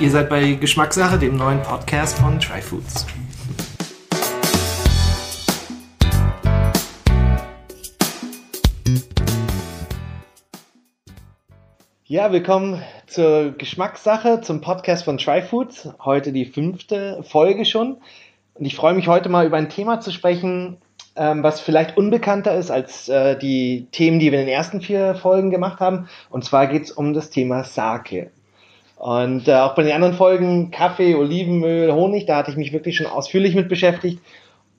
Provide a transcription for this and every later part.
Ihr seid bei Geschmackssache, dem neuen Podcast von Tryfoods. Ja, willkommen zur Geschmackssache, zum Podcast von Tryfoods. Heute die fünfte Folge schon. Und ich freue mich heute mal über ein Thema zu sprechen, ähm, was vielleicht unbekannter ist als äh, die Themen, die wir in den ersten vier Folgen gemacht haben. Und zwar geht es um das Thema Sake. Und äh, auch bei den anderen Folgen Kaffee, Olivenöl, Honig, da hatte ich mich wirklich schon ausführlich mit beschäftigt.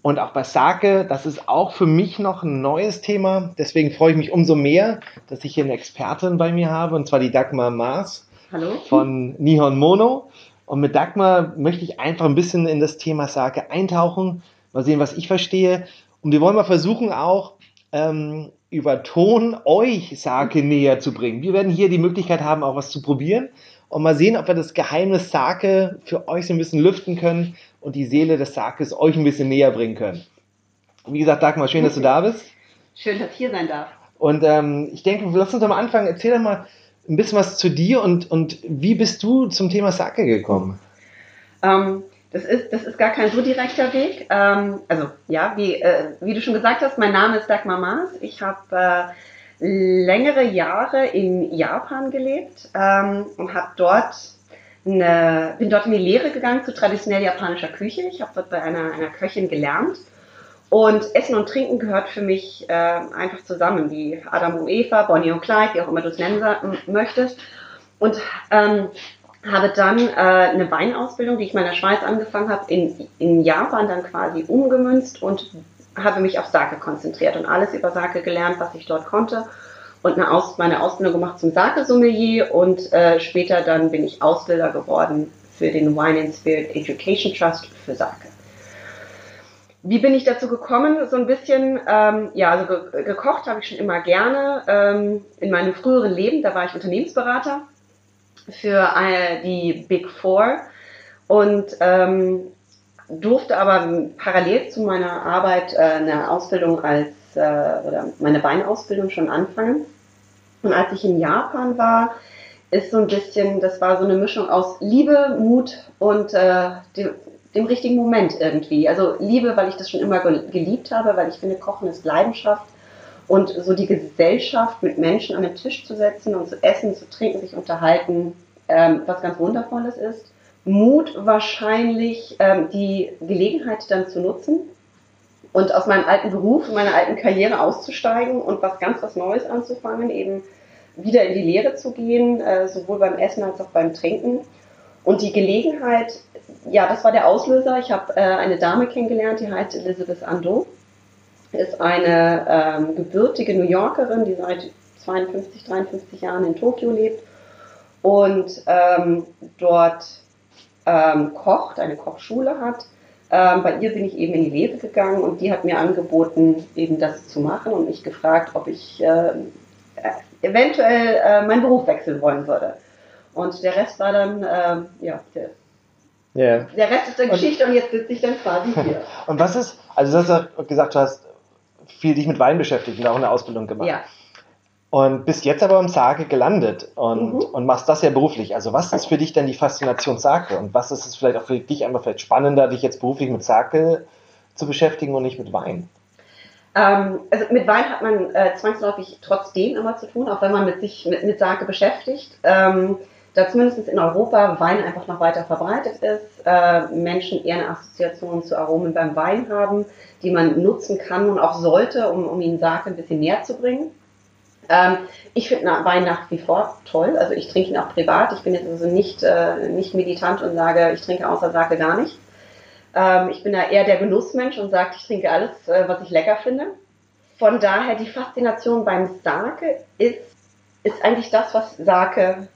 Und auch bei Sake, das ist auch für mich noch ein neues Thema. Deswegen freue ich mich umso mehr, dass ich hier eine Expertin bei mir habe, und zwar die Dagmar Maas Hallo. von Nihon Mono. Und mit Dagmar möchte ich einfach ein bisschen in das Thema Sake eintauchen, mal sehen, was ich verstehe. Und wir wollen mal versuchen auch ähm, über Ton euch Sake näher zu bringen. Wir werden hier die Möglichkeit haben, auch was zu probieren und mal sehen, ob wir das Geheimnis Sake für euch so ein bisschen lüften können und die Seele des Sakes euch ein bisschen näher bringen können. Wie gesagt, Dagmar, schön, dass du da bist. Schön, dass ich hier sein darf. Und ähm, ich denke, lass uns doch mal anfangen. Erzähl doch mal ein bisschen was zu dir und, und wie bist du zum Thema Sake gekommen? Ähm, das ist, das ist gar kein so direkter Weg. Ähm, also ja, wie, äh, wie du schon gesagt hast, mein Name ist Dagmar Maas. Ich habe äh, längere Jahre in Japan gelebt ähm, und habe dort eine, bin dort in die Lehre gegangen zu traditionell japanischer Küche. Ich habe dort bei einer, einer Köchin gelernt. Und Essen und Trinken gehört für mich äh, einfach zusammen, wie Adam und Eva, Bonnie und Clyde, wie auch immer du es nennen möchtest. Und ähm, habe dann äh, eine Weinausbildung, die ich in meiner Schweiz angefangen habe, in, in Japan dann quasi umgemünzt und habe mich auf Sake konzentriert und alles über Sake gelernt, was ich dort konnte. Und eine Aus meine Ausbildung gemacht zum Sake-Sommelier und äh, später dann bin ich Ausbilder geworden für den Wine and Spirit Education Trust für Sake. Wie bin ich dazu gekommen? So ein bisschen, ähm, ja, also ge gekocht habe ich schon immer gerne. Ähm, in meinem früheren Leben, da war ich Unternehmensberater für äh, die Big Four und ähm, durfte aber parallel zu meiner Arbeit äh, eine Ausbildung als äh, oder meine Weinausbildung schon anfangen. Und als ich in Japan war, ist so ein bisschen, das war so eine Mischung aus Liebe, Mut und äh, dem, dem richtigen Moment irgendwie. Also Liebe, weil ich das schon immer geliebt habe, weil ich finde, Kochen ist Leidenschaft und so die Gesellschaft mit Menschen an den Tisch zu setzen und zu essen, zu trinken, sich unterhalten, ähm, was ganz Wundervolles ist. Mut wahrscheinlich ähm, die Gelegenheit dann zu nutzen und aus meinem alten Beruf, meiner alten Karriere auszusteigen und was ganz was Neues anzufangen, eben wieder in die Lehre zu gehen, äh, sowohl beim Essen als auch beim Trinken. Und die Gelegenheit, ja, das war der Auslöser. Ich habe äh, eine Dame kennengelernt, die heißt Elizabeth Ando ist eine ähm, gebürtige New Yorkerin, die seit 52, 53 Jahren in Tokio lebt und ähm, dort ähm, kocht, eine Kochschule hat. Ähm, bei ihr bin ich eben in die Lehre gegangen und die hat mir angeboten, eben das zu machen und mich gefragt, ob ich äh, eventuell äh, meinen Beruf wechseln wollen würde. Und der Rest war dann, äh, ja, der, yeah. der Rest ist der Geschichte und, und jetzt sitze ich dann quasi hier. und was ist, also du hast gesagt, du hast viel dich mit Wein beschäftigt und auch eine Ausbildung gemacht. Ja. Und bist jetzt aber im Sake gelandet und, mhm. und machst das ja beruflich. Also was ist für dich denn die Faszination Sake? Und was ist es vielleicht auch für dich einmal vielleicht spannender, dich jetzt beruflich mit Sake zu beschäftigen und nicht mit Wein? Ähm, also mit Wein hat man äh, zwangsläufig trotzdem immer zu tun, auch wenn man mit sich mit, mit Sake beschäftigt. Ähm, da zumindest in Europa Wein einfach noch weiter verbreitet ist, äh, Menschen eher eine Assoziation zu Aromen beim Wein haben, die man nutzen kann und auch sollte, um, um ihnen Sake ein bisschen näher zu bringen. Ähm, ich finde Wein nach wie vor toll. Also ich trinke ihn auch privat. Ich bin jetzt also nicht, äh, nicht militant und sage, ich trinke außer Sake gar nicht. Ähm, ich bin da eher der Genussmensch und sage, ich trinke alles, äh, was ich lecker finde. Von daher die Faszination beim Sake ist, ist eigentlich das, was Sake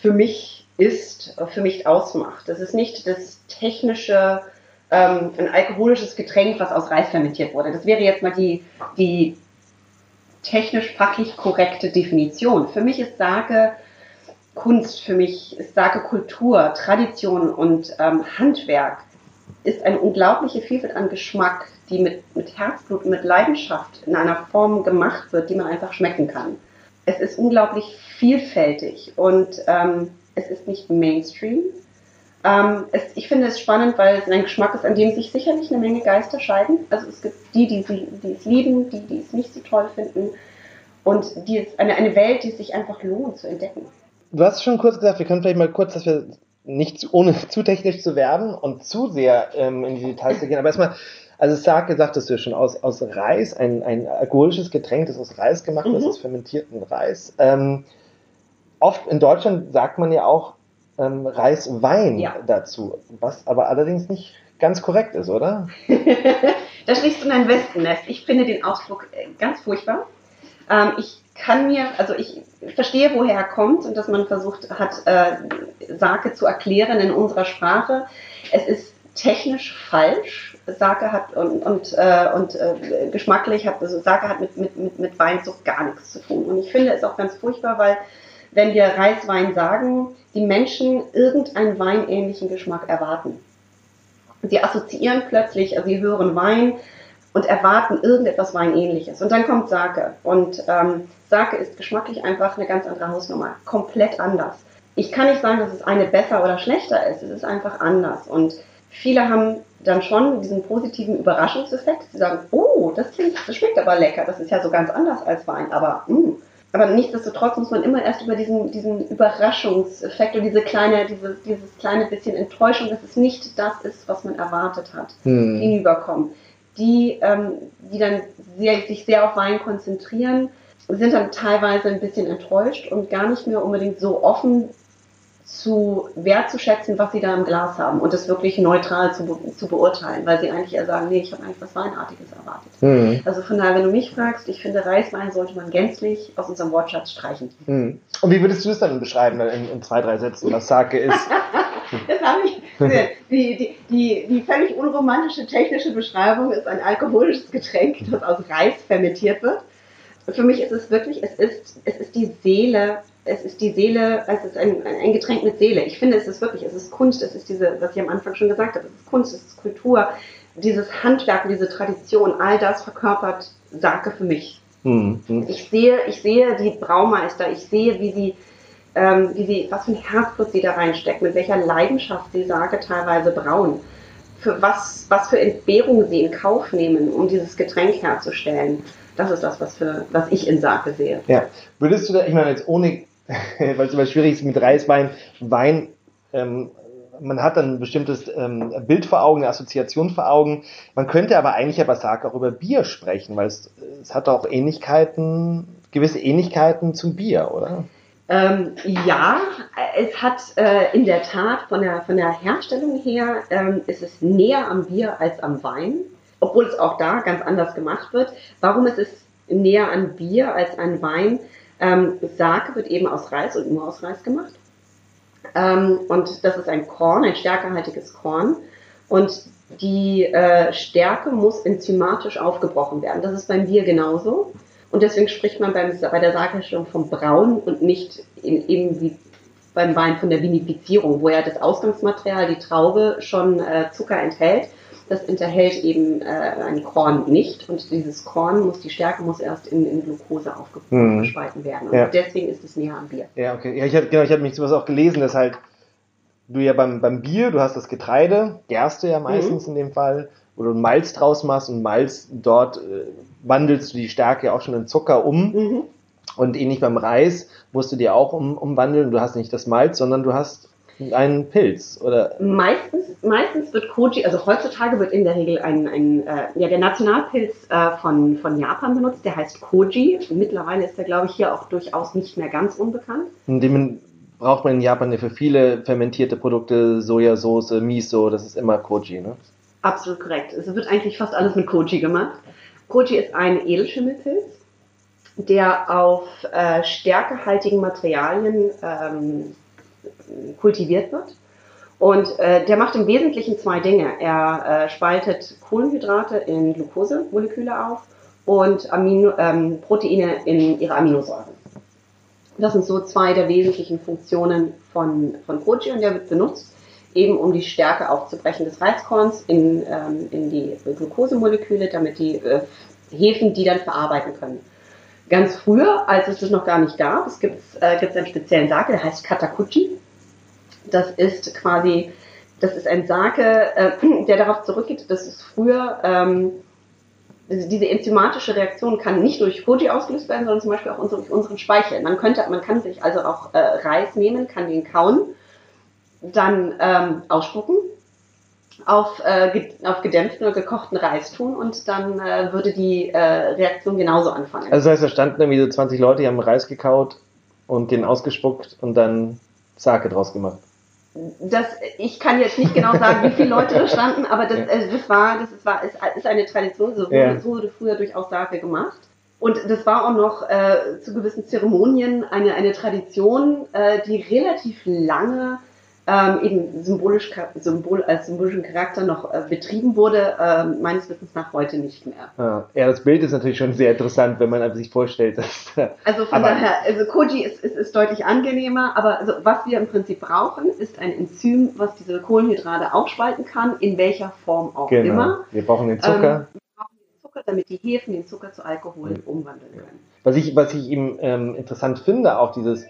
für mich ist, für mich ausmacht. Das ist nicht das technische, ähm, ein alkoholisches Getränk, was aus Reis fermentiert wurde. Das wäre jetzt mal die, die technisch-fachlich korrekte Definition. Für mich ist Sake Kunst, für mich ist Sake Kultur, Tradition und ähm, Handwerk ist eine unglaubliche Vielfalt an Geschmack, die mit, mit Herzblut und mit Leidenschaft in einer Form gemacht wird, die man einfach schmecken kann. Es ist unglaublich vielfältig und ähm, es ist nicht Mainstream. Ähm, es, ich finde es spannend, weil es ein Geschmack ist, an dem sich sicherlich eine Menge Geister scheiden. Also es gibt die, die, sie, die es lieben, die, die es nicht so toll finden. Und die ist eine, eine Welt, die es sich einfach lohnt zu entdecken. Du hast schon kurz gesagt, wir können vielleicht mal kurz, dass wir nicht zu, ohne zu technisch zu werden und zu sehr ähm, in die Details zu gehen, aber erstmal, also Sake sagtest du ja schon, aus, aus Reis, ein, ein alkoholisches Getränk, das aus Reis gemacht wird, mhm. aus fermentierten Reis. Ähm, oft in Deutschland sagt man ja auch ähm, Reiswein ja. dazu, was aber allerdings nicht ganz korrekt ist, oder? da schlägst du in ein Wespennest. Ich finde den Ausdruck äh, ganz furchtbar. Ähm, ich kann mir, also ich verstehe, woher er kommt und dass man versucht hat, äh, Sake zu erklären in unserer Sprache. Es ist technisch falsch. Sake hat und, und, äh, und äh, geschmacklich hat, also Sake hat mit, mit, mit, mit Weinzucht gar nichts zu tun. Und ich finde es auch ganz furchtbar, weil wenn wir Reiswein sagen, die Menschen irgendeinen weinähnlichen Geschmack erwarten. Sie assoziieren plötzlich, also sie hören Wein und erwarten irgendetwas Weinähnliches. Und dann kommt Sake. Und ähm, Sake ist geschmacklich einfach eine ganz andere Hausnummer. Komplett anders. Ich kann nicht sagen, dass es eine besser oder schlechter ist. Es ist einfach anders. Und viele haben dann schon diesen positiven Überraschungseffekt. Sie sagen, oh, das klingt, das schmeckt aber lecker. Das ist ja so ganz anders als Wein. Aber mh, mm, aber nichtsdestotrotz muss man immer erst über diesen, diesen Überraschungseffekt und diese kleine, diese, dieses kleine bisschen Enttäuschung, dass es nicht das ist, was man erwartet hat, hm. hinüberkommen. Die, ähm, die dann sehr, sich sehr auf Wein konzentrieren, sind dann teilweise ein bisschen enttäuscht und gar nicht mehr unbedingt so offen zu wertzuschätzen, was sie da im Glas haben und das wirklich neutral zu, zu beurteilen, weil sie eigentlich eher sagen, nee, ich habe eigentlich was Weinartiges erwartet. Mhm. Also von daher, wenn du mich fragst, ich finde, Reiswein sollte man gänzlich aus unserem Wortschatz streichen. Mhm. Und wie würdest du es dann beschreiben in, in zwei, drei Sätzen, was Sake ist? das habe ich. Die, die, die, die völlig unromantische technische Beschreibung ist ein alkoholisches Getränk, das aus Reis fermentiert wird. Für mich ist es wirklich, es ist, es ist die Seele es ist die Seele, es ist ein, ein Getränk mit Seele. Ich finde, es ist wirklich, es ist Kunst, es ist diese, was ich am Anfang schon gesagt habe, es ist Kunst, es ist Kultur, dieses Handwerk, diese Tradition, all das verkörpert Sake für mich. Mhm. Ich sehe, ich sehe die Braumeister, ich sehe, wie sie, ähm, wie sie, was für ein Herzblut sie da reinsteckt, mit welcher Leidenschaft sie Sake teilweise brauen, für was, was für Entbehrungen sie in Kauf nehmen, um dieses Getränk herzustellen. Das ist das, was, für, was ich in Sake sehe. Ja. Würdest du da, ich meine, jetzt ohne weil es immer schwierig ist mit Reiswein, Wein, ähm, man hat dann ein bestimmtes ähm, Bild vor Augen, eine Assoziation vor Augen. Man könnte aber eigentlich aber sagen auch über Bier sprechen, weil es, es hat auch Ähnlichkeiten, gewisse Ähnlichkeiten zum Bier, oder? Ähm, ja, es hat äh, in der Tat von der, von der Herstellung her ähm, ist es näher am Bier als am Wein, obwohl es auch da ganz anders gemacht wird. Warum ist es näher an Bier als an Wein? Ähm, Sake wird eben aus Reis und nur aus Reis gemacht. Ähm, und das ist ein Korn, ein stärkehaltiges Korn. Und die äh, Stärke muss enzymatisch aufgebrochen werden. Das ist beim Bier genauso. Und deswegen spricht man beim, bei der Sakeherstellung vom Brauen und nicht in, eben wie beim Wein von der Vinifizierung, wo ja das Ausgangsmaterial, die Traube, schon äh, Zucker enthält das enthält eben äh, ein Korn nicht und dieses Korn muss, die Stärke muss erst in, in Glucose aufgespalten mhm. werden. Und ja. deswegen ist es näher am Bier. Ja, okay. Ja, ich habe genau, ich hab mich sowas auch gelesen, dass halt du ja beim, beim Bier, du hast das Getreide, Gerste ja meistens mhm. in dem Fall, wo du Malz draus machst und Malz dort äh, wandelst du die Stärke auch schon in Zucker um. Mhm. Und ähnlich beim Reis musst du dir auch um, umwandeln. Du hast nicht das Malz, sondern du hast ein Pilz, oder? Meistens, meistens wird Koji, also heutzutage wird in der Regel ein, ein äh, ja, der Nationalpilz äh, von, von Japan benutzt, der heißt Koji. Mittlerweile ist der, glaube ich, hier auch durchaus nicht mehr ganz unbekannt. Den braucht man in Japan ja für viele fermentierte Produkte, Sojasauce, Miso, das ist immer Koji, ne? Absolut korrekt. Es wird eigentlich fast alles mit Koji gemacht. Koji ist ein Edelschimmelpilz, der auf äh, stärkehaltigen Materialien ähm, kultiviert wird. Und äh, der macht im Wesentlichen zwei Dinge. Er äh, spaltet Kohlenhydrate in Glukosemoleküle auf und Amino, ähm, Proteine in ihre Aminosäuren. Das sind so zwei der wesentlichen Funktionen von, von Koji und der wird benutzt, eben um die Stärke aufzubrechen des Reiskorns in, ähm, in die Glukosemoleküle, damit die äh, Hefen die dann verarbeiten können. Ganz früher, als es das noch gar nicht gab, es gibt äh, einen speziellen Sake, der heißt Katakuchi. Das ist quasi das ist ein Sake, äh, der darauf zurückgeht, dass es früher ähm, diese enzymatische Reaktion kann nicht durch Koji ausgelöst werden, sondern zum Beispiel auch durch unseren Speichel. Man könnte, man kann sich also auch äh, Reis nehmen, kann den kauen, dann ähm, ausspucken, auf, äh, auf gedämpften oder gekochten Reis tun und dann äh, würde die äh, Reaktion genauso anfangen. Also das heißt, da standen irgendwie so 20 Leute, die haben Reis gekaut und den ausgespuckt und dann Sake draus gemacht das, ich kann jetzt nicht genau sagen, wie viele Leute da standen, aber das, äh, das war, das ist, war, ist, ist eine Tradition, so wurde, ja. so wurde früher durchaus Sake gemacht. Und das war auch noch äh, zu gewissen Zeremonien eine, eine Tradition, äh, die relativ lange ähm, eben symbolisch, symbol, als symbolischen Charakter noch äh, betrieben wurde, äh, meines Wissens nach heute nicht mehr. Ja, ja, das Bild ist natürlich schon sehr interessant, wenn man sich vorstellt, dass. also von daher, also Koji ist, ist, ist deutlich angenehmer, aber also, was wir im Prinzip brauchen, ist ein Enzym, was diese Kohlenhydrate aufspalten kann, in welcher Form auch genau. immer. Wir brauchen den Zucker. Ähm, damit die Hefen den Zucker zu Alkohol umwandeln können. Was ich, was ich eben ähm, interessant finde, auch dieses,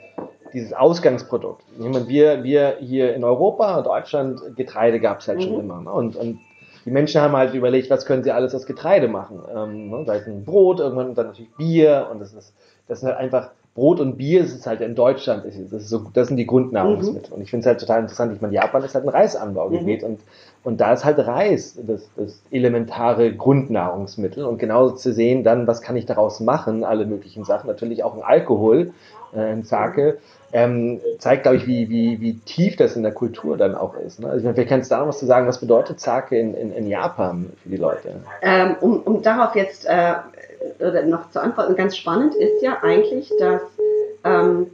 dieses Ausgangsprodukt. Ich meine, wir, wir hier in Europa, Deutschland, Getreide gab es halt mhm. schon immer. Ne? Und, und die Menschen haben halt überlegt, was können sie alles aus Getreide machen. Ähm, ne? Sei es ein Brot, irgendwann dann natürlich Bier und das ist, das sind halt einfach Brot und Bier ist es halt in Deutschland, das, ist so, das sind die Grundnahrungsmittel. Mhm. Und ich finde es halt total interessant. Ich meine, Japan ist halt ein Reisanbaugebiet mhm. und, und da ist halt Reis das, das elementare Grundnahrungsmittel. Und genauso zu sehen, dann, was kann ich daraus machen, alle möglichen Sachen, natürlich auch ein Alkohol, äh, ein Sake, ähm, zeigt, glaube ich, wie, wie, wie tief das in der Kultur dann auch ist. Ne? Also vielleicht kannst du da noch was zu sagen, was bedeutet Sake in, in, in Japan für die Leute? Ähm, um, um darauf jetzt äh, noch zu antworten, ganz spannend ist ja eigentlich, dass ähm,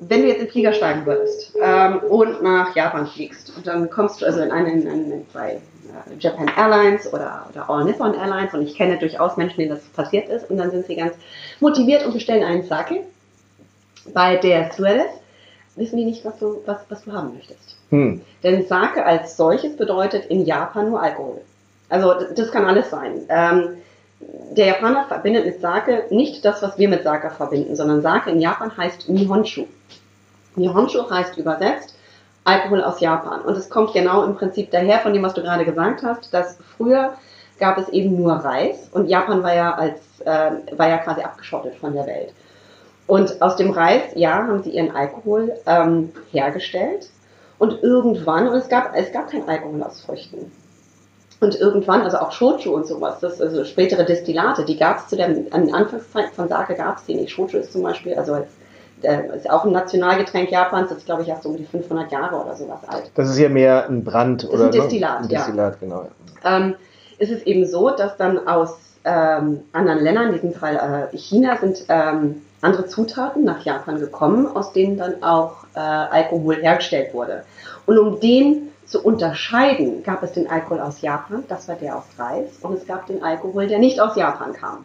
wenn du jetzt in Flieger steigen würdest ähm, und nach Japan fliegst und dann kommst du also in einen, in einen bei äh, Japan Airlines oder, oder All Nippon Airlines und ich kenne durchaus Menschen, denen das passiert ist und dann sind sie ganz motiviert und bestellen einen Sake bei der Stewardess wissen die nicht, was du, was, was du haben möchtest. Hm. Denn Sake als solches bedeutet in Japan nur Alkohol. Also das kann alles sein. Ähm, der Japaner verbindet mit Sake nicht das, was wir mit Sake verbinden, sondern Sake in Japan heißt Nihonshu. Nihonshu heißt übersetzt Alkohol aus Japan. Und es kommt genau im Prinzip daher von dem, was du gerade gesagt hast, dass früher gab es eben nur Reis und Japan war ja als äh, war ja quasi abgeschottet von der Welt. Und aus dem Reis, ja, haben sie ihren Alkohol ähm, hergestellt. Und irgendwann, und es gab, es gab kein Alkohol aus Früchten. Und irgendwann, also auch Shochu und sowas, das, also spätere Destillate, die gab es zu der, an Anfangszeit von Sake gab es die nicht. Shochu ist zum Beispiel, also äh, ist auch ein Nationalgetränk Japans, das ist glaube ich erst so um die 500 Jahre oder sowas alt. Das ist ja mehr ein Brand das oder ein Destillat, ne? ein Destillat, ja. genau. Ähm, ist es eben so, dass dann aus ähm, anderen Ländern, in diesem Fall äh, China, sind ähm, andere Zutaten nach Japan gekommen, aus denen dann auch äh, Alkohol hergestellt wurde. Und um den zu unterscheiden, gab es den Alkohol aus Japan, das war der aus Reis, und es gab den Alkohol, der nicht aus Japan kam.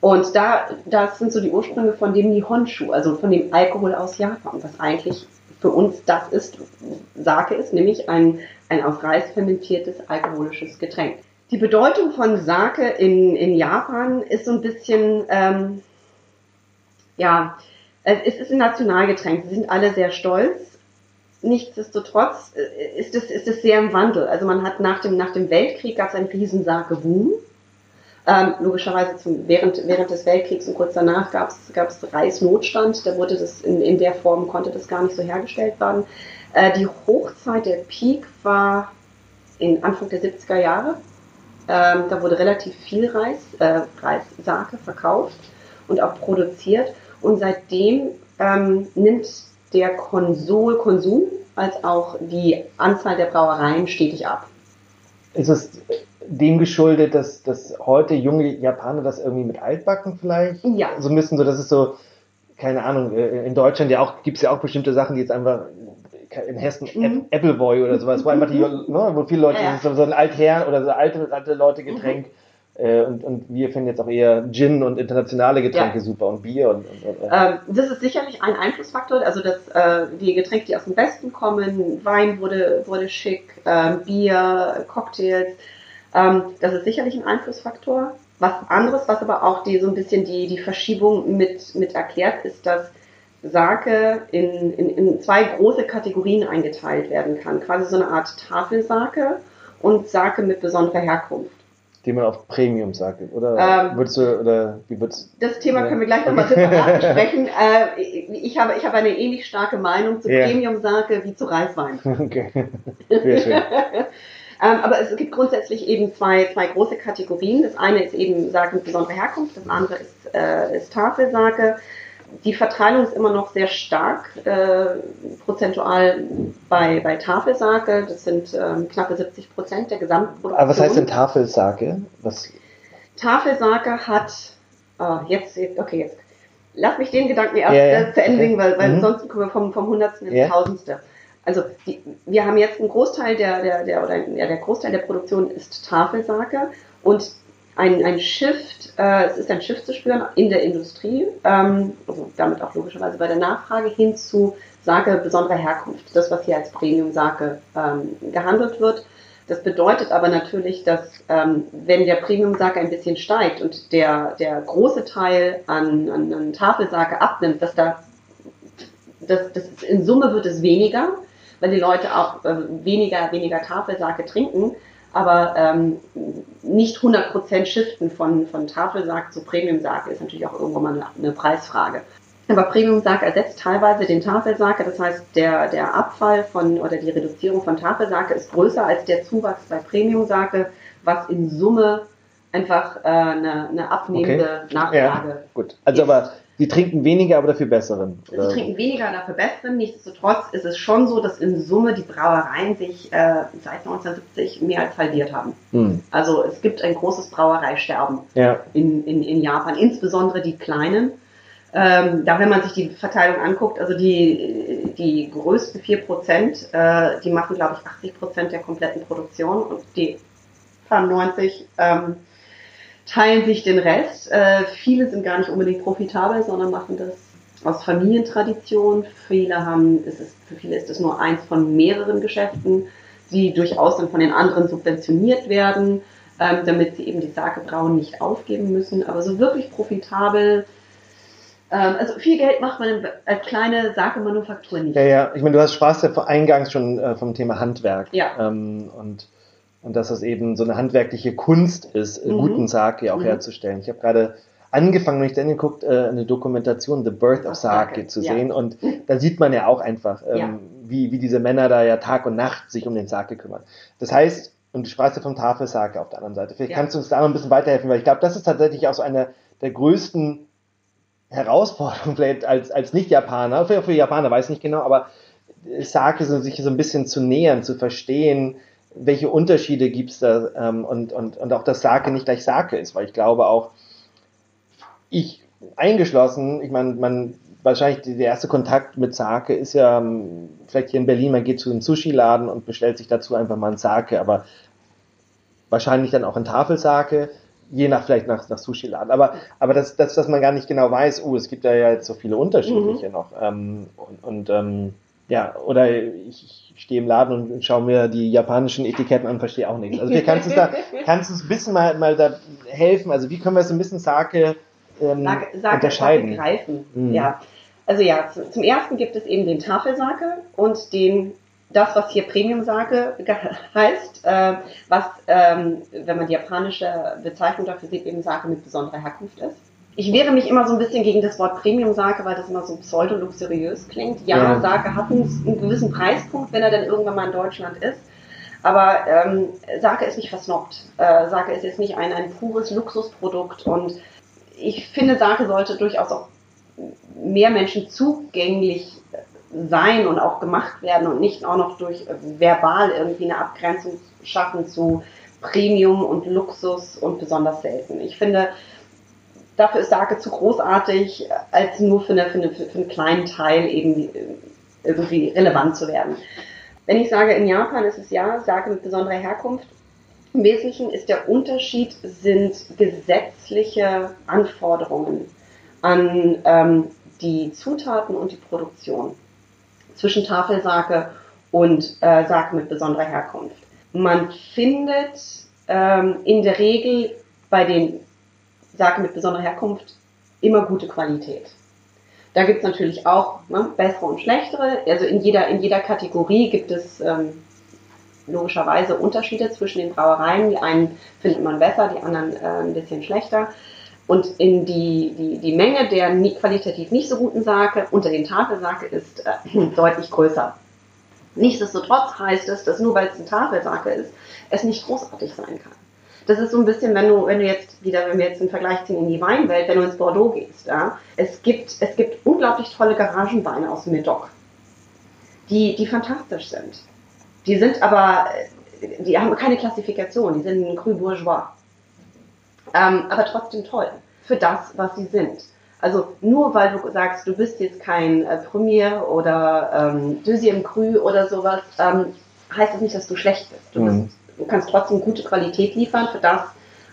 Und da, das sind so die Ursprünge von dem Nihonshu, also von dem Alkohol aus Japan, was eigentlich für uns das ist, Sake ist, nämlich ein, ein aus Reis fermentiertes alkoholisches Getränk. Die Bedeutung von Sake in, in Japan ist so ein bisschen, ähm, ja, es ist ein Nationalgetränk. Sie sind alle sehr stolz. Nichtsdestotrotz äh, ist es, ist es sehr im Wandel. Also man hat nach dem, nach dem Weltkrieg gab es einen riesen Sake-Boom. Ähm, logischerweise zum, während, während des Weltkriegs und kurz danach gab es Reisnotstand. Da wurde das in, in der Form, konnte das gar nicht so hergestellt werden. Äh, die Hochzeit, der Peak war in Anfang der 70er Jahre. Ähm, da wurde relativ viel Reis, äh, Reissake verkauft und auch produziert. Und seitdem ähm, nimmt der Konsol, Konsum als auch die Anzahl der Brauereien stetig ab. Ist es dem geschuldet, dass, dass heute junge Japaner das irgendwie mit Altbacken vielleicht ja. so müssen, so dass es so, keine Ahnung, äh, in Deutschland ja auch, gibt es ja auch bestimmte Sachen, die jetzt einfach in Hessen mhm. Appleboy oder sowas, wo einfach die, ne, wo viele Leute, ja, so ein Altherren oder so alte, alte Leute Getränk, mhm äh, und, und wir finden jetzt auch eher Gin und internationale Getränke ja. super und Bier. Und, und, und ähm, das ist sicherlich ein Einflussfaktor. Also dass äh, die Getränke, die aus dem Westen kommen, Wein wurde, wurde schick, äh, Bier, Cocktails, ähm, das ist sicherlich ein Einflussfaktor. Was anderes, was aber auch die so ein bisschen die, die Verschiebung mit, mit erklärt, ist, dass Sake in, in, in zwei große Kategorien eingeteilt werden kann. Quasi so eine Art Tafelsake und Sake mit besonderer Herkunft. Die man auf Premium sagt, oder? Ähm, würdest du, oder wie würdest Das Thema können wir gleich nochmal separat besprechen. Äh, ich, habe, ich habe eine ähnlich starke Meinung zu Ja. Premium-Sake wie zu Reiswein. Okay. Sehr schön. Ähm, aber es gibt grundsätzlich eben zwei, zwei große Kategorien. Das eine ist eben Sake mit besonderer Herkunft, das andere ist, äh, ist Tafelsake. Die Verteilung ist immer noch sehr stark äh, prozentual bei, bei Tafelsake. Das sind ähm, knappe 70 Prozent der Gesamtproduktion. Aber was heißt denn Tafelsake? Was, Tafelsake hat, ah, jetzt, jetzt, okay, jetzt, lass mich den Gedanken erst Ja, ja. äh, zu Ende bringen, weil, weil Mhm. sonst kommen wir vom, vom Hundertsten ins Ja. Tausendste. Also, die, wir haben jetzt einen Großteil der, der, der, oder, ja, der Großteil der Produktion ist Tafelsake und ein, ein Shift, äh, es ist ein Shift zu spüren in der Industrie, ähm, also damit auch logischerweise bei der Nachfrage hin zu Sake besonderer Herkunft. Das, was hier als Premium-Sake ähm, gehandelt wird. Das bedeutet aber natürlich, dass ähm, wenn der Premium-Sake ein bisschen steigt und der, der große Teil an, an, an Tafelsake abnimmt, dass da das, das ist, in Summe wird es weniger, weil die Leute auch äh, weniger, weniger Tafelsake trinken, aber ähm, nicht 100% shiften von, von Tafelsake zu Premium-Sake ist natürlich auch irgendwann mal eine, eine Preisfrage. Aber Premium-Sake ersetzt teilweise den Tafelsake, das heißt, der, der Abfall von oder die Reduzierung von Tafelsake ist größer als der Zuwachs bei Premium-Sake, was in Summe einfach äh, eine, eine abnehmende Nachfrage ja, gut. Also aber die trinken weniger, aber dafür besseren. Sie oder? trinken weniger, dafür besseren. Nichtsdestotrotz ist es schon so, dass in Summe die Brauereien sich äh, seit 1970 mehr als halbiert haben. Hm. Also es gibt ein großes Brauereisterben Ja. in, in, in Japan, insbesondere die kleinen. Ähm, da, wenn man sich die Verteilung anguckt, also die, die größten 4%, äh, die machen, glaube ich, 80% der kompletten Produktion und die paar 90 ähm, teilen sich den Rest. Äh, viele sind gar nicht unbedingt profitabel, sondern machen das aus Familientradition. Viele haben, es ist, für viele ist es nur eins von mehreren Geschäften, die durchaus dann von den anderen subventioniert werden, ähm, damit sie eben die Sakebrauen nicht aufgeben müssen. Aber so wirklich profitabel, ähm, also viel Geld macht man als kleine Sake-Manufaktur nicht. Ja, ja. Ich meine, du hast sprachst ja eingangs schon äh, vom Thema Handwerk. Ja. Ähm, und, und dass das eben so eine handwerkliche Kunst ist, äh, Mhm. guten Sake auch Mhm. herzustellen. Ich habe gerade angefangen, wenn ich dann geguckt, äh, eine Dokumentation The Birth of Sake zu ja. sehen. Und da sieht man ja auch einfach, ähm, Ja. wie, wie diese Männer da ja Tag und Nacht sich um den Sake kümmern. Das heißt, und du sprachst ja vom Tafelsake auf der anderen Seite. Vielleicht Ja. kannst du uns da noch ein bisschen weiterhelfen, weil ich glaube, das ist tatsächlich auch so eine der größten Herausforderungen vielleicht als, als Nicht-Japaner, für, für Japaner weiß ich nicht genau, aber Sake so, sich so ein bisschen zu nähern, zu verstehen, welche Unterschiede gibt es da ähm, und, und, und auch, dass Sake nicht gleich Sake ist, weil ich glaube auch, ich eingeschlossen, ich meine, man wahrscheinlich der erste Kontakt mit Sake ist ja ähm, vielleicht hier in Berlin, man geht zu einem Sushi-Laden und bestellt sich dazu einfach mal ein Sake, aber wahrscheinlich dann auch ein Tafelsake, je nach vielleicht nach, nach Sushi-Laden. Aber, aber das, das, dass man gar nicht genau weiß, oh, es gibt da ja jetzt so viele unterschiedliche noch. Ähm, und und ähm, ja, oder ich, ich stehe im Laden und schaue mir die japanischen Etiketten an verstehe auch nichts. Also wir kannst du uns da, kannst du uns ein bisschen mal, mal da helfen? Also wie können wir so ein bisschen Sake ähm, Sage, Sake, unterscheiden? Sake greifen. Mhm. Ja. Also ja, zu- zum ersten gibt es eben den Tafelsake und den das, was hier Premium-Sake heißt, äh, was, ähm, wenn man die japanische Bezeichnung dafür sieht, eben Sake mit besonderer Herkunft ist. Ich wehre mich immer so ein bisschen gegen das Wort Premium-Sake, weil das immer so pseudo-luxuriös klingt. Ja, Ja. Sake hat einen, einen gewissen Preispunkt, wenn er dann irgendwann mal in Deutschland ist. Aber ähm, Sake ist nicht versnobbt. Äh, Sake ist jetzt nicht ein, ein pures Luxusprodukt und ich finde, Sake sollte durchaus auch mehr Menschen zugänglich sein und auch gemacht werden und nicht auch noch durch äh, verbal irgendwie eine Abgrenzung schaffen zu Premium und Luxus und besonders selten. Ich finde, dafür ist Sake zu großartig, als nur für, eine, für, eine, für einen kleinen Teil eben äh, irgendwie relevant zu werden. Wenn ich sage, in Japan ist es ja Sake mit besonderer Herkunft, im Wesentlichen ist der Unterschied, sind gesetzliche Anforderungen an ähm, die Zutaten und die Produktion zwischen Tafelsake und äh, Sake mit besonderer Herkunft. Man findet ähm, in der Regel bei den Sake mit besonderer Herkunft immer gute Qualität. Da gibt es natürlich auch ne, bessere und schlechtere. Also in jeder, in jeder Kategorie gibt es ähm, logischerweise Unterschiede zwischen den Brauereien. Die einen findet man besser, die anderen äh, ein bisschen schlechter. Und in die, die, die Menge der nie, qualitativ nicht so guten Sake unter den Tafelsake ist äh, deutlich größer. Nichtsdestotrotz heißt es, dass nur weil es ein Tafelsake ist, es nicht großartig sein kann. Das ist so ein bisschen, wenn du, wenn du jetzt wieder, wenn wir jetzt einen Vergleich ziehen in die Weinwelt, wenn du ins Bordeaux gehst, ja, es gibt, es gibt unglaublich tolle Garagenweine aus Medoc, die, die fantastisch sind. Die sind aber, die haben keine Klassifikation, die sind Cru Bourgeois. Ähm, aber trotzdem toll für das, was sie sind. Also nur weil du sagst, du bist jetzt kein äh, Premier oder ähm, Deuxième Cru oder sowas, ähm, heißt das nicht, dass du schlecht bist. Du, mhm. bist. Kannst trotzdem gute Qualität liefern für das,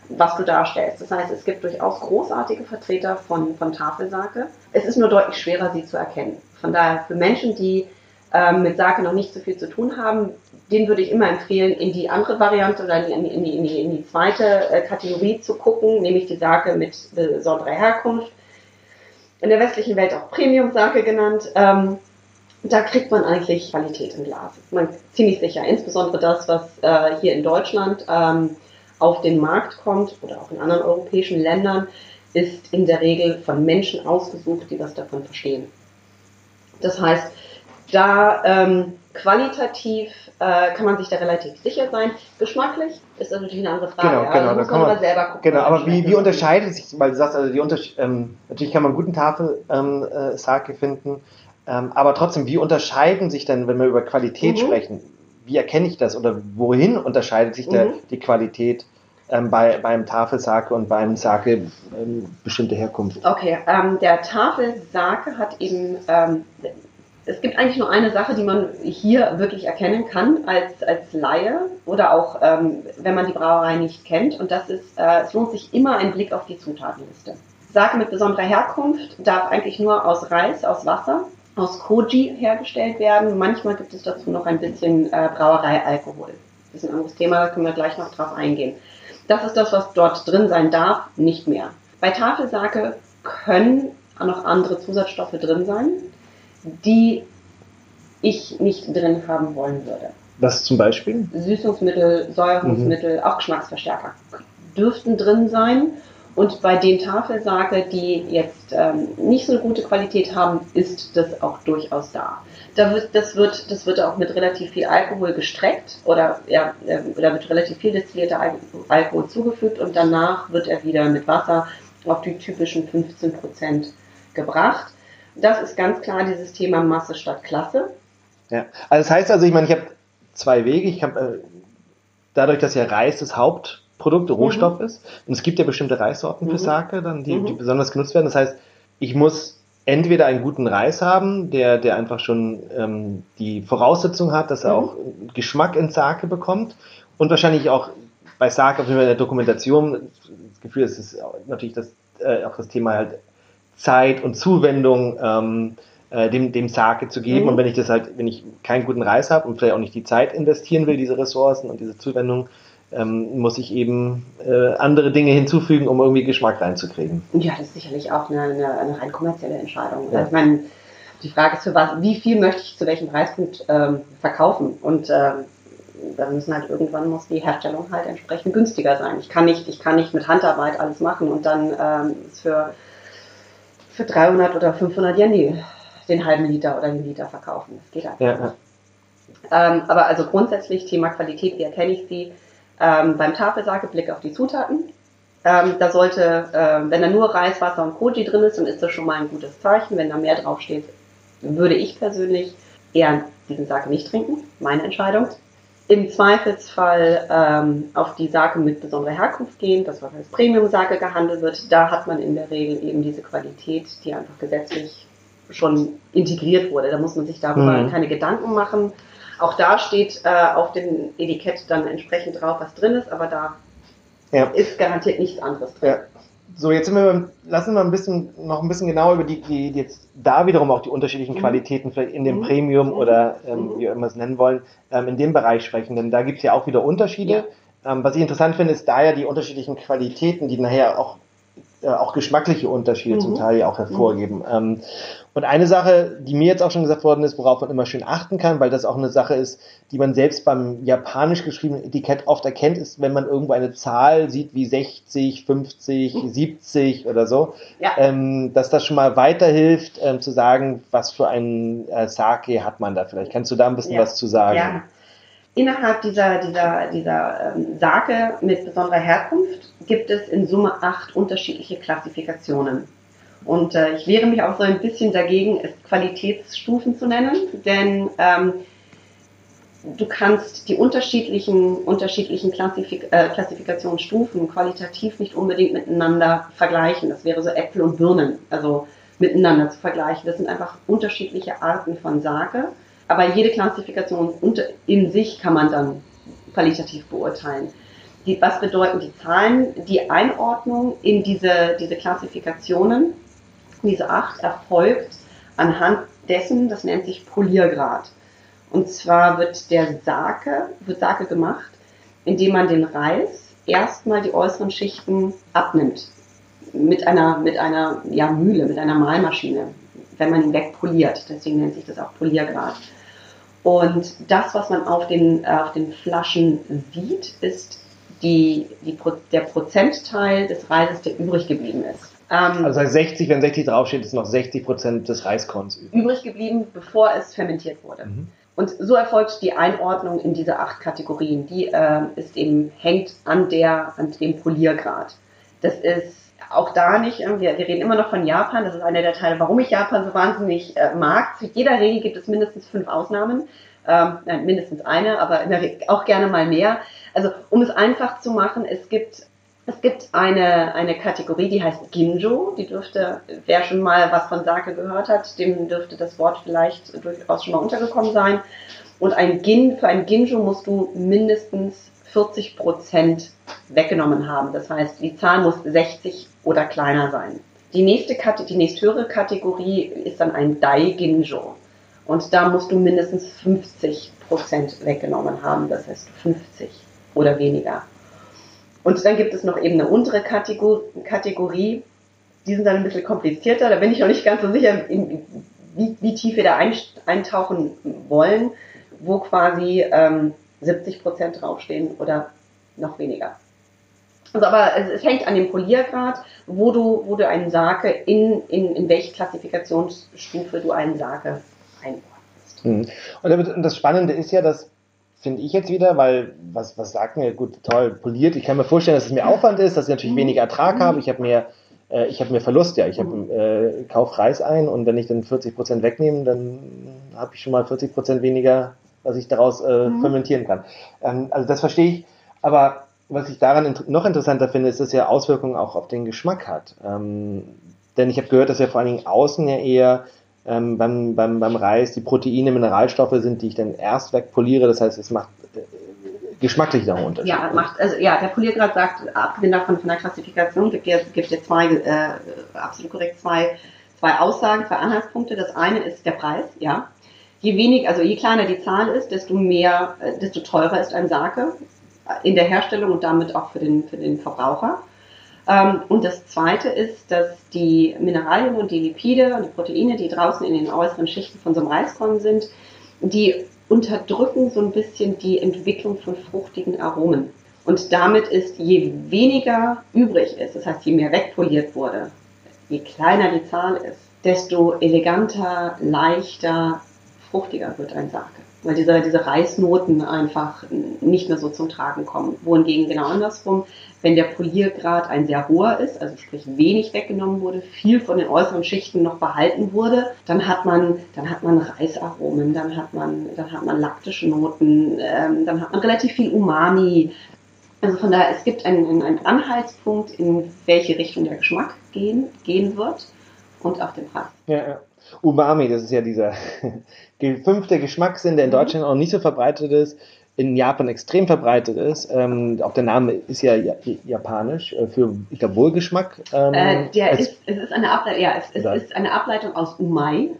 was du darstellst. Das heißt, es gibt durchaus großartige Vertreter von, von Tafelsake. Es ist nur deutlich schwerer, sie zu erkennen. Von daher für Menschen, die ähm, mit Sake noch nicht so viel zu tun haben, den würde ich immer empfehlen, in die andere Variante oder in die, in die, in die, in die zweite äh, Kategorie zu gucken, nämlich die Sake mit besonderer Herkunft. In der westlichen Welt auch Premium-Sake genannt. Ähm, da kriegt man eigentlich Qualität im Glas. Man ziemlich sicher. Insbesondere das, was äh, hier in Deutschland ähm, auf den Markt kommt oder auch in anderen europäischen Ländern, ist in der Regel von Menschen ausgesucht, die was davon verstehen. Das heißt, da ähm, qualitativ äh, kann man sich da relativ sicher sein. Geschmacklich ist das natürlich eine andere Frage. Genau, genau. Da muss man, man selber gucken. Genau, aber wie, wie unterscheidet sich, weil du sagst, also die Unterschied, ähm, natürlich kann man einen guten Tafel ähm, äh, finden, ähm, aber trotzdem, wie unterscheiden sich denn, wenn wir über Qualität mhm. sprechen, wie erkenne ich das oder wohin unterscheidet sich mhm. der, die Qualität ähm, bei, beim Tafelsake und beim Sake ähm, bestimmte Herkunft? Okay, ähm, der Tafelsake hat eben ähm, es gibt eigentlich nur eine Sache, die man hier wirklich erkennen kann als, als Laie oder auch ähm, wenn man die Brauerei nicht kennt. Und das ist, äh, es lohnt sich immer ein Blick auf die Zutatenliste. Sake mit besonderer Herkunft darf eigentlich nur aus Reis, aus Wasser, aus Koji hergestellt werden. Manchmal gibt es dazu noch ein bisschen äh, Brauereialkohol. Das ist ein anderes Thema, da können wir gleich noch drauf eingehen. Das ist das, was dort drin sein darf, nicht mehr. Bei Tafelsake können noch andere Zusatzstoffe drin sein die ich nicht drin haben wollen würde. Was zum Beispiel? Süßungsmittel, Säurungsmittel, mhm. auch Geschmacksverstärker dürften drin sein. Und bei den Tafelsake, die jetzt ähm, nicht so eine gute Qualität haben, ist das auch durchaus da. da wird, das, wird, das wird auch mit relativ viel Alkohol gestreckt oder, ja, äh, oder mit relativ viel destillierter Al Alkohol zugefügt und danach wird er wieder mit Wasser auf die typischen 15% gebracht. Das ist ganz klar dieses Thema Masse statt Klasse. Ja, also das heißt also, ich meine, ich habe zwei Wege. Ich habe äh, dadurch, dass ja Reis das Hauptprodukt, Rohstoff mhm. ist, und es gibt ja bestimmte Reissorten mhm. für Sake, dann die, mhm. die besonders genutzt werden. Das heißt, ich muss entweder einen guten Reis haben, der, der einfach schon ähm, die Voraussetzung hat, dass er mhm. auch Geschmack in Sake bekommt und wahrscheinlich auch bei Sake auf jeden Fall in der Dokumentation das Gefühl, es ist natürlich das, äh, auch das Thema halt Zeit und Zuwendung ähm, äh, dem, dem Sake zu geben. Mhm. Und wenn ich das halt, wenn ich keinen guten Reis habe und vielleicht auch nicht die Zeit investieren will, diese Ressourcen und diese Zuwendung, ähm, muss ich eben äh, andere Dinge hinzufügen, um irgendwie Geschmack reinzukriegen. Ja, das ist sicherlich auch eine, eine, eine rein kommerzielle Entscheidung. Ja. Also ich meine, die Frage ist für was, wie viel möchte ich zu welchem Preispunkt ähm, verkaufen? Und ähm, dann müssen halt irgendwann muss die Herstellung halt entsprechend günstiger sein. Ich kann nicht, ich kann nicht mit Handarbeit alles machen und dann ähm, ist für für 300 oder 500 Yen den halben Liter oder den Liter verkaufen. Das geht einfach ja. nicht. Ähm, aber also grundsätzlich Thema Qualität, wie erkenne ich sie? Ähm, beim Tafelsake Blick auf die Zutaten. Ähm, da sollte, ähm, wenn da nur Reis, Wasser und Koji drin ist, dann ist das schon mal ein gutes Zeichen. Wenn da mehr draufsteht, würde ich persönlich eher diesen Sake nicht trinken. Meine Entscheidung im Zweifelsfall ähm, auf die Sake mit besonderer Herkunft gehen, das was als Premium-Sake gehandelt wird. Da hat man in der Regel eben diese Qualität, die einfach gesetzlich schon integriert wurde. Da muss man sich darüber mhm. keine Gedanken machen. Auch da steht äh, auf dem Etikett dann entsprechend drauf, was drin ist, aber da ja. ist garantiert nichts anderes drin. Ja. So, jetzt sind wir, lassen wir ein bisschen, noch ein bisschen genauer über die, die, jetzt da wiederum auch die unterschiedlichen mhm. Qualitäten vielleicht in dem mhm. Premium mhm. oder ähm, mhm. wie wir es nennen wollen, ähm, in dem Bereich sprechen. Denn da gibt es ja auch wieder Unterschiede. Ja. Ähm, was ich interessant finde, ist da ja die unterschiedlichen Qualitäten, die nachher auch äh, auch geschmackliche Unterschiede mhm. zum Teil ja auch hervorgeben. Mhm. Ähm, und eine Sache, die mir jetzt auch schon gesagt worden ist, worauf man immer schön achten kann, weil das auch eine Sache ist, die man selbst beim japanisch geschriebenen Etikett oft erkennt, ist, wenn man irgendwo eine Zahl sieht wie 60, 50, 70 oder so, ja. ähm, dass das schon mal weiterhilft, ähm, zu sagen, was für ein äh, Sake hat man da vielleicht. Kannst du da ein bisschen ja. was zu sagen? Ja. Innerhalb dieser, dieser, dieser ähm, Sake mit besonderer Herkunft gibt es in Summe acht unterschiedliche Klassifikationen. Und äh, ich wehre mich auch so ein bisschen dagegen, es Qualitätsstufen zu nennen, denn ähm, du kannst die unterschiedlichen, unterschiedlichen Klassifik äh, Klassifikationsstufen qualitativ nicht unbedingt miteinander vergleichen. Das wäre so Äpfel und Birnen, also miteinander zu vergleichen. Das sind einfach unterschiedliche Arten von Sake, aber jede Klassifikation in sich kann man dann qualitativ beurteilen. Die, was bedeuten die Zahlen? Die Einordnung in diese, diese Klassifikationen diese acht erfolgt anhand dessen, das nennt sich Poliergrad. Und zwar wird der Sake, wird Sake gemacht, indem man den Reis erstmal die äußeren Schichten abnimmt. Mit einer, mit einer ja, Mühle, mit einer Mahlmaschine, wenn man ihn wegpoliert. Deswegen nennt sich das auch Poliergrad. Und das, was man auf den, äh, auf den Flaschen sieht, ist die, die, der Prozentteil des Reises, der übrig geblieben ist. Ähm, also 60, wenn 60 draufsteht, ist noch 60 Prozent des Reiskorns übrig. übrig geblieben, bevor es fermentiert wurde. Mhm. Und so erfolgt die Einordnung in diese acht Kategorien. Die äh, ist eben, hängt an der, an dem Poliergrad. Das ist auch da nicht, wir, wir reden immer noch von Japan, das ist einer der Teile, warum ich Japan so wahnsinnig äh, mag. Zu jeder Regel gibt es mindestens fünf Ausnahmen. Ähm, nein, mindestens eine, aber auch gerne mal mehr. Also um es einfach zu machen, es gibt es gibt eine, eine Kategorie, die heißt Ginjo. Die dürfte, wer schon mal was von Sake gehört hat, dem dürfte das Wort vielleicht durchaus schon mal untergekommen sein. Und ein Gin, für ein Ginjo musst du mindestens 40 Prozent weggenommen haben. Das heißt, die Zahl muss 60 oder kleiner sein. Die nächste die nächsthöhere Kategorie ist dann ein Dai Ginjo. Und da musst du mindestens 50 Prozent weggenommen haben. Das heißt 50 oder weniger. Und dann gibt es noch eben eine untere Kategorie, die sind dann ein bisschen komplizierter. Da bin ich noch nicht ganz so sicher, wie, wie tief wir da eintauchen wollen, wo quasi ähm, 70 Prozent draufstehen oder noch weniger. Also aber es, es, hängt an dem Poliergrad, wo du, wo du einen Sake in, in, in welche Klassifikationsstufe du einen Sake einordnest. Mhm. Und das Spannende ist ja, dass finde ich jetzt wieder, weil was, was sagt mir, gut, toll, poliert. Ich kann mir vorstellen, dass es mehr Aufwand ist, dass ich natürlich mhm. weniger Ertrag habe. Ich habe mehr, äh, ich habe mehr Verlust, ja. Ich habe mhm. äh, kauf Reis ein und wenn ich dann 40 Prozent wegnehme, dann habe ich schon mal 40 Prozent weniger, was ich daraus äh, mhm. fermentieren kann. Ähm, also das verstehe ich. Aber was ich daran int noch interessanter finde, ist, dass er Auswirkungen auch auf den Geschmack hat. Ähm, denn ich habe gehört, dass er vor allen Dingen außen ja eher ähm, beim, beim, beim Reis die Proteine, Mineralstoffe sind, die ich dann erst wegpoliere. Das heißt, es macht äh, geschmacklich noch einen Unterschied. Ja, macht, also ja, der Poliergrad sagt, abgesehen davon von der Klassifikation, gibt es gibt ja zwei, äh, absolut korrekt, zwei, zwei Aussagen, zwei Anhaltspunkte. Das eine ist der Preis, ja. Je wenig, also je kleiner die Zahl ist, desto mehr, äh, desto teurer ist ein Sake in der Herstellung und damit auch für den, für den Verbraucher. Ähm, und das Zweite ist, dass die Mineralien und die Lipide und die Proteine, die draußen in den äußeren Schichten von so einem Reiskorn sind, die unterdrücken so ein bisschen die Entwicklung von fruchtigen Aromen. Und damit ist, je weniger übrig ist, das heißt, je mehr wegpoliert wurde, je kleiner die Zahl ist, desto eleganter, leichter, fruchtiger wird ein Sake weil diese, diese Reisnoten einfach nicht mehr so zum Tragen kommen. Wohingegen genau andersrum, wenn der Poliergrad ein sehr hoher ist, also sprich wenig weggenommen wurde, viel von den äußeren Schichten noch behalten wurde, dann hat man, dann hat man Reisaromen, dann hat man, dann hat man laktische Noten, ähm, dann hat man relativ viel Umami. Also von daher, es gibt einen, einen Anhaltspunkt, in welche Richtung der Geschmack gehen, gehen wird und auch den Preis. Ja, ja. Umami, das ist ja dieser fünfte Geschmackssinn, der in mhm. Deutschland auch nicht so verbreitet ist, in Japan extrem verbreitet ist. Ähm, auch der Name ist ja japanisch äh, für, ich glaube, Wohlgeschmack. Ähm, äh, der ist, es ist eine Ableitung, ja, es, es ist eine Ableitung aus Umai.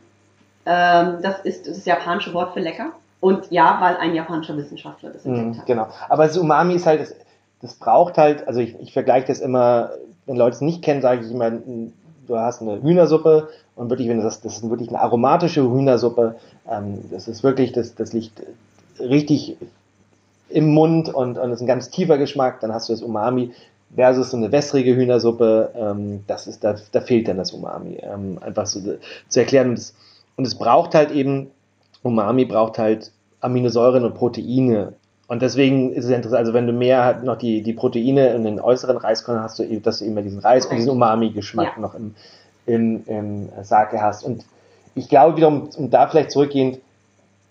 Ähm, das ist das japanische Wort für lecker. Und ja, weil ein japanischer Wissenschaftler das entdeckt mm, hat. Genau. Aber das Umami ist halt, das, das braucht halt, also ich, ich vergleiche das immer wenn Leute es nicht kennen, sage ich immer, du hast eine Hühnersuppe und wirklich, wenn du sagst, das ist wirklich eine aromatische Hühnersuppe, ähm, das ist wirklich, das, das liegt richtig im Mund und, und ist ein ganz tiefer Geschmack, dann hast du das Umami versus so eine wässrige Hühnersuppe, ähm, das ist, da, da fehlt dann das Umami. Ähm, einfach so zu erklären. Und es, und es braucht halt eben, Umami braucht halt Aminosäuren und Proteine. Und deswegen ist es interessant, also wenn du mehr halt noch die, die Proteine in den äußeren Reiskorn hast, du, eben, dass du immer diesen Reis und diesen Umami-Geschmack ja. noch im, im, im Sake hast. Und ich glaube wiederum, um da vielleicht zurückgehend,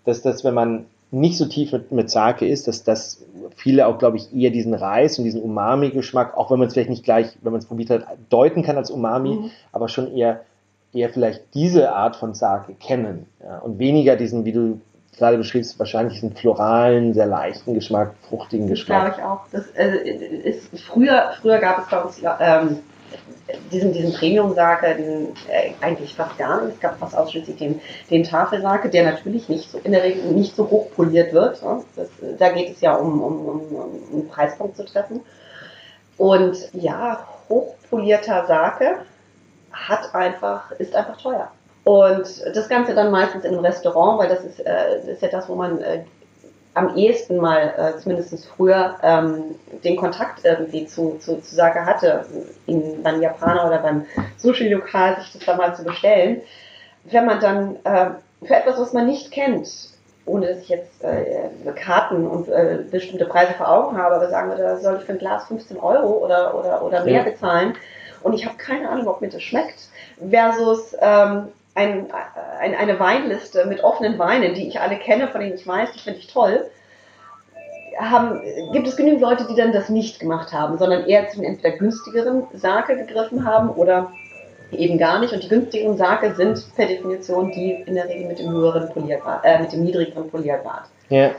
dass das, wenn man nicht so tief mit, mit Sake ist, dass das viele auch, glaube ich, eher diesen Reis und diesen Umami-Geschmack, auch wenn man es vielleicht nicht gleich, wenn man es probiert hat, deuten kann als Umami, mhm. aber schon eher, eher vielleicht diese Art von Sake kennen ja, und weniger diesen, wie du gerade beschriebst, wahrscheinlich diesen floralen, sehr leichten Geschmack, fruchtigen Geschmack. Glaube ich auch. Das äh, ist, früher, früher gab es bei uns ähm, diesen, diesen Premium-Sake, diesen äh, eigentlich fast gar nicht. Es gab fast ausschließlich den, den Tafelsake, der natürlich nicht so, in der Regel nicht so hoch poliert wird. Ne? Das, da geht es ja um, um, um, um einen Preispunkt zu treffen. Und ja, hochpolierter Sake hat einfach, ist einfach teuer. Und das Ganze dann meistens in einem Restaurant, weil das ist, äh, ist ja das, wo man äh, am ehesten mal, äh, zumindest früher, ähm, den Kontakt irgendwie zu, zu, zu Sake hatte, in, beim Japaner oder beim Sushi-Lokal sich das da mal zu bestellen. Wenn man dann äh, für etwas, was man nicht kennt, ohne dass ich jetzt äh, Karten und äh, bestimmte Preise vor Augen habe, aber sagen wir, da soll ich für ein Glas 15 Euro oder, oder, oder mehr ja. bezahlen und ich habe keine Ahnung, ob mir das schmeckt, versus ähm, ein, ein, eine Weinliste mit offenen Weinen, die ich alle kenne, von denen ich weiß, die finde ich toll, haben, gibt es genügend Leute, die dann das nicht gemacht haben, sondern eher zu den entweder günstigeren Sake gegriffen haben oder eben gar nicht. Und die günstigeren Sake sind per Definition die in der Regel mit dem höheren Poliergrad, äh, mit dem niedrigeren Poliergrad. Ja.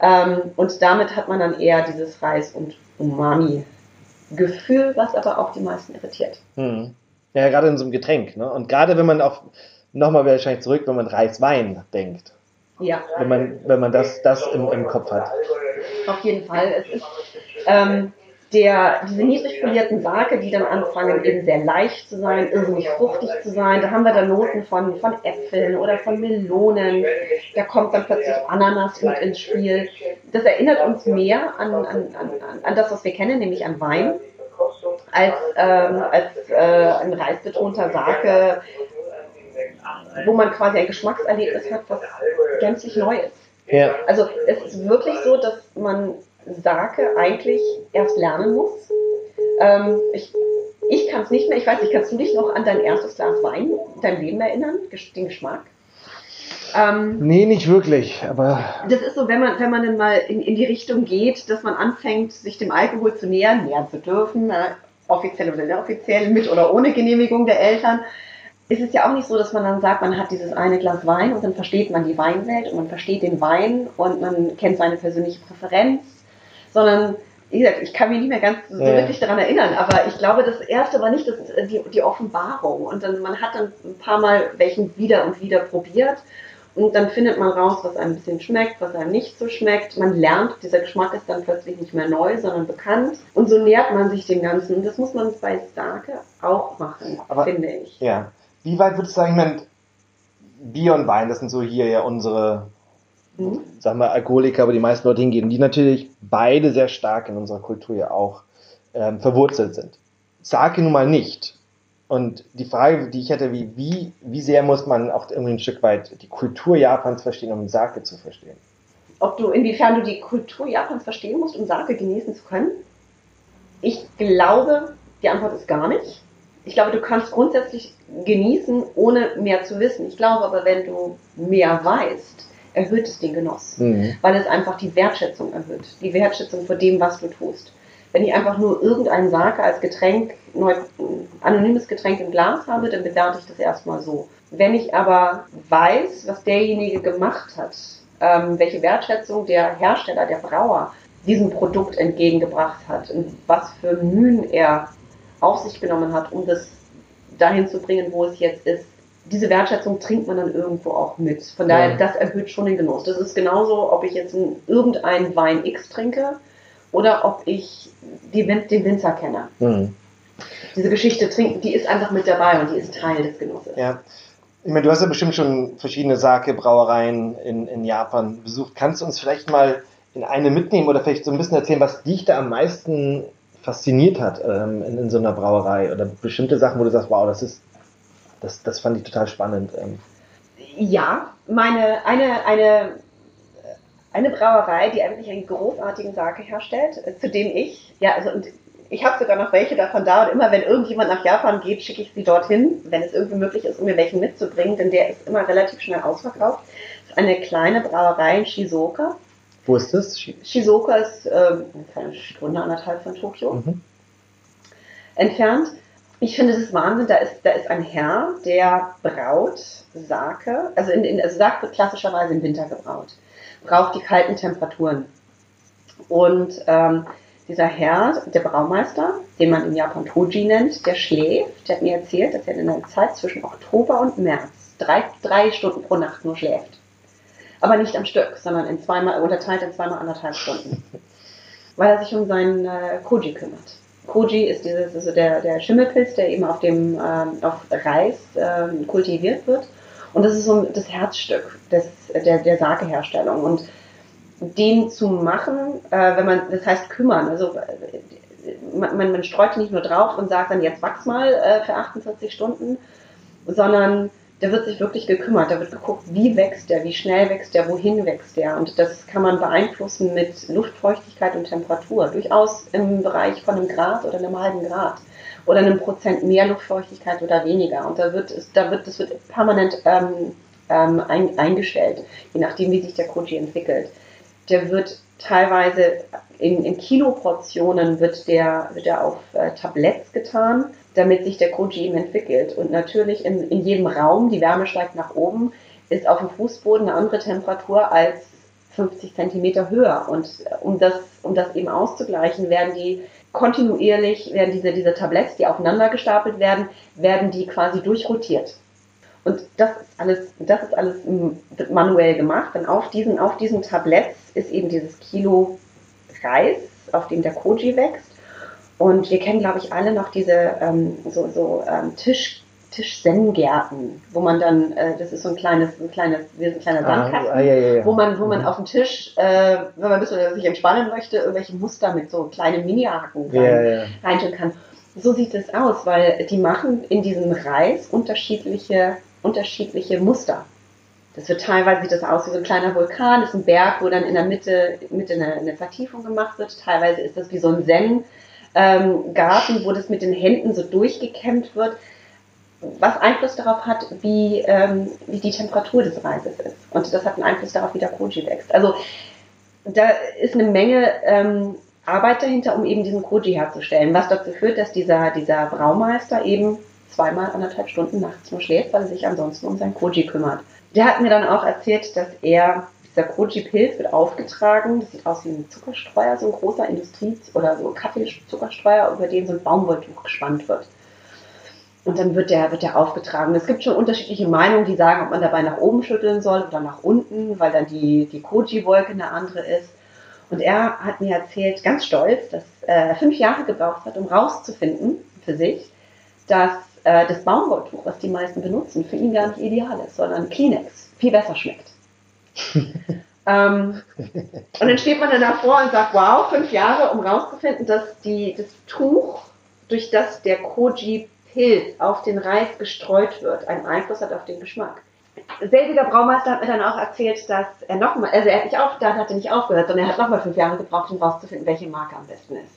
Ähm, und damit hat man dann eher dieses Reis- und Umami-Gefühl, was aber auch die meisten irritiert. Hm. Ja, gerade in so einem Getränk. Ne? Und gerade wenn man auf nochmal wahrscheinlich zurück, wenn man Reiswein denkt. Ja. Wenn man, wenn man das, das im, im Kopf hat. Auf jeden Fall. Es ist ähm, der, diese niedrig polierten Sake, die dann anfangen, eben sehr leicht zu sein, irrsinnig fruchtig zu sein. Da haben wir dann Noten von, von Äpfeln oder von Melonen. Da kommt dann plötzlich Ananas mit ins Spiel. Das erinnert uns mehr an, an, an, an das, was wir kennen, nämlich an Wein als, ähm, als äh, ein reisbetonter Sake, wo man quasi ein Geschmackserlebnis hat, was gänzlich neu ist. Ja. Also es ist wirklich so, dass man Sake eigentlich erst lernen muss. Ähm, ich ich kann es nicht mehr, ich weiß nicht, kannst du dich noch an dein erstes Glas Wein, dein Leben erinnern, den Geschmack? Ähm, nee, nicht wirklich, aber. Das ist so, wenn man, wenn man dann mal in, in die Richtung geht, dass man anfängt, sich dem Alkohol zu nähern, nähern zu dürfen, äh, offiziell oder inoffiziell, mit oder ohne Genehmigung der Eltern, ist es ja auch nicht so, dass man dann sagt, man hat dieses eine Glas Wein und dann versteht man die Weinwelt und man versteht den Wein und man kennt seine persönliche Präferenz, sondern wie gesagt, ich kann mich nicht mehr ganz so ja. wirklich daran erinnern, aber ich glaube, das erste war nicht das, die, die Offenbarung. Und dann, man hat dann ein paar Mal welchen wieder und wieder probiert und dann findet man raus, was einem ein bisschen schmeckt, was einem nicht so schmeckt. Man lernt, dieser Geschmack ist dann plötzlich nicht mehr neu, sondern bekannt. Und so nähert man sich dem Ganzen. Und das muss man bei Starke auch machen, Aber, finde ich. Ja. Wie weit würdest du sagen, ich meine, Bier und Wein, das sind so hier ja unsere, mhm. sagen wir, Alkoholiker, aber die meisten Leute hingehen, die natürlich beide sehr stark in unserer Kultur ja auch ähm, verwurzelt sind. Sake nun mal nicht. Und die Frage, die ich hätte, wie, wie, wie sehr muss man auch irgendwie ein Stück weit die Kultur Japans verstehen, um Sake zu verstehen? Ob du, inwiefern du die Kultur Japans verstehen musst, um Sake genießen zu können? Ich glaube, die Antwort ist gar nicht. Ich glaube, du kannst grundsätzlich genießen, ohne mehr zu wissen. Ich glaube aber, wenn du mehr weißt, erhöht es den Genuss, mhm. weil es einfach die Wertschätzung erhöht. Die Wertschätzung vor dem, was du tust. Wenn ich einfach nur irgendeinen Sake als Getränk, neu, anonymes Getränk im Glas habe, dann bewerte ich das erstmal so. Wenn ich aber weiß, was derjenige gemacht hat, ähm, welche Wertschätzung der Hersteller, der Brauer diesem Produkt entgegengebracht hat und was für Mühen er auf sich genommen hat, um das dahin zu bringen, wo es jetzt ist. Diese Wertschätzung trinkt man dann irgendwo auch mit. Von daher, ja. das erhöht schon den Genuss. Das ist genauso, ob ich jetzt irgendeinen Wein X trinke oder ob ich die, den Winzer kenne. Mhm. diese Geschichte trinken, die ist einfach mit dabei und die ist Teil des Genusses. Ja. Ich meine, du hast ja bestimmt schon verschiedene Sake-Brauereien in, in Japan besucht. Kannst du uns vielleicht mal in eine mitnehmen oder vielleicht so ein bisschen erzählen, was dich da am meisten fasziniert hat ähm, in, in, so einer Brauerei oder bestimmte Sachen, wo du sagst, wow, das ist, das, das fand ich total spannend. Ähm. Ja, meine, eine, eine, eine Brauerei, die eigentlich einen großartigen Sake herstellt, äh, zu dem ich, ja, also und ich habe sogar noch welche davon da und immer wenn irgendjemand nach Japan geht, schicke ich sie dorthin, wenn es irgendwie möglich ist, um mir welchen mitzubringen, denn der ist immer relativ schnell ausverkauft. Das ist eine kleine Brauerei in Shizuoka wo ist das? Shizuoka ist äh, eine Stunde, anderthalb von Tokio mhm. entfernt. Ich finde das Wahnsinn. Da ist, da ist ein Herr, der braut Sake. Also, in, in, also Sake wird klassischerweise im Winter gebraut. Braucht die kalten Temperaturen. Und ähm, dieser Herr, der Braumeister, den man in Japan Toji nennt, der schläft. Der hat mir erzählt, dass er in der Zeit zwischen Oktober und März drei, drei Stunden pro Nacht nur schläft aber nicht am Stück, sondern in zweimal, unterteilt in zweimal anderthalb Stunden. Weil er sich um seinen äh, Koji kümmert. Koji ist dieses, also der, der Schimmelpilz, der eben auf dem ähm, auf Reis ähm, kultiviert wird. Und das ist so das Herzstück des, der, der Sakeherstellung. Und den zu machen, äh, wenn man, das heißt kümmern, also man, man, man streut nicht nur drauf und sagt dann jetzt wachs mal äh, für 48 Stunden, sondern da wird sich wirklich gekümmert. Da wird geguckt, wie wächst der, wie schnell wächst der, wohin wächst der. Und das kann man beeinflussen mit Luftfeuchtigkeit und Temperatur. Durchaus im Bereich von einem Grad oder einem halben Grad. Oder einem Prozent mehr Luftfeuchtigkeit oder weniger. Und da wird, da wird, das wird permanent ähm, ähm, ein, eingestellt, je nachdem, wie sich der Koji entwickelt. Der wird teilweise in, in Kiloportionen wird der, wird der auf äh, Tabletts getan damit sich der Koji eben entwickelt. Und natürlich in, in jedem Raum, die Wärme steigt nach oben, ist auf dem Fußboden eine andere Temperatur als 50 Zentimeter höher. Und um das, um das eben auszugleichen, werden die kontinuierlich, werden diese, diese Tabletts, die aufeinander gestapelt werden, werden die quasi durchrotiert. Und das ist alles, das ist alles manuell gemacht. Und auf diesen, auf diesen Tabletts ist eben dieses Kilo Reis, auf dem der Koji wächst. Und wir kennen, glaube ich, alle noch diese ähm, so, so ähm, Tisch, Tischsenngärten, wo man dann, äh, das ist so ein kleines, ein kleines, wie ein kleiner ah, Sandkasten, ah, ja, ja, ja. wo man, wo man mhm. auf dem Tisch, äh, wenn man ein bisschen sich entspannen möchte, irgendwelche Muster mit so kleinen Mini-Haken rein, reintun kann. So sieht es aus, weil die machen in diesem Reis unterschiedliche, unterschiedliche Muster. Das wird teilweise sieht das aus wie so ein kleiner Vulkan, das ist ein Berg, wo dann in der Mitte, Mitte eine, eine Vertiefung gemacht wird. Teilweise ist das wie so ein Zen, ähm, Garten, wo das mit den Händen so durchgekämmt wird, was Einfluss darauf hat, wie, ähm, wie die Temperatur des Reises ist. Und das hat einen Einfluss darauf, wie der Koji wächst. Also da ist eine Menge ähm, Arbeit dahinter, um eben diesen Koji herzustellen, was dazu führt, dass dieser, dieser Braumeister eben zweimal anderthalb Stunden nachts nur schläft, weil er sich ansonsten um sein Koji kümmert. Der hat mir dann auch erzählt, dass er dieser Koji-Pilz wird aufgetragen. Das sieht aus wie ein Zuckerstreuer, so ein großer Industrie- oder so Kaffeezuckerstreuer, über den so ein Baumwolltuch gespannt wird. Und dann wird der, wird der aufgetragen. Es gibt schon unterschiedliche Meinungen, die sagen, ob man dabei nach oben schütteln soll oder nach unten, weil dann die, die Koji-Wolke eine andere ist. Und er hat mir erzählt, ganz stolz, dass er fünf Jahre gebraucht hat, um rauszufinden für sich, dass äh, das Baumwolltuch, was die meisten benutzen, für ihn gar nicht ideal ist, sondern Kleenex viel besser schmeckt ähm, und dann steht man dann davor und sagt, wow, fünf Jahre, um rauszufinden, dass die, das Tuch, durch das der Koji-Pilz auf den Reis gestreut wird, einen Einfluss hat auf den Geschmack. Selbiger Braumeister hat mir dann auch erzählt, dass er nochmal, also er hat nicht auf, dann hat er nicht aufgehört, sondern er hat nochmal fünf Jahre gebraucht, um rauszufinden, welche Marke am besten ist.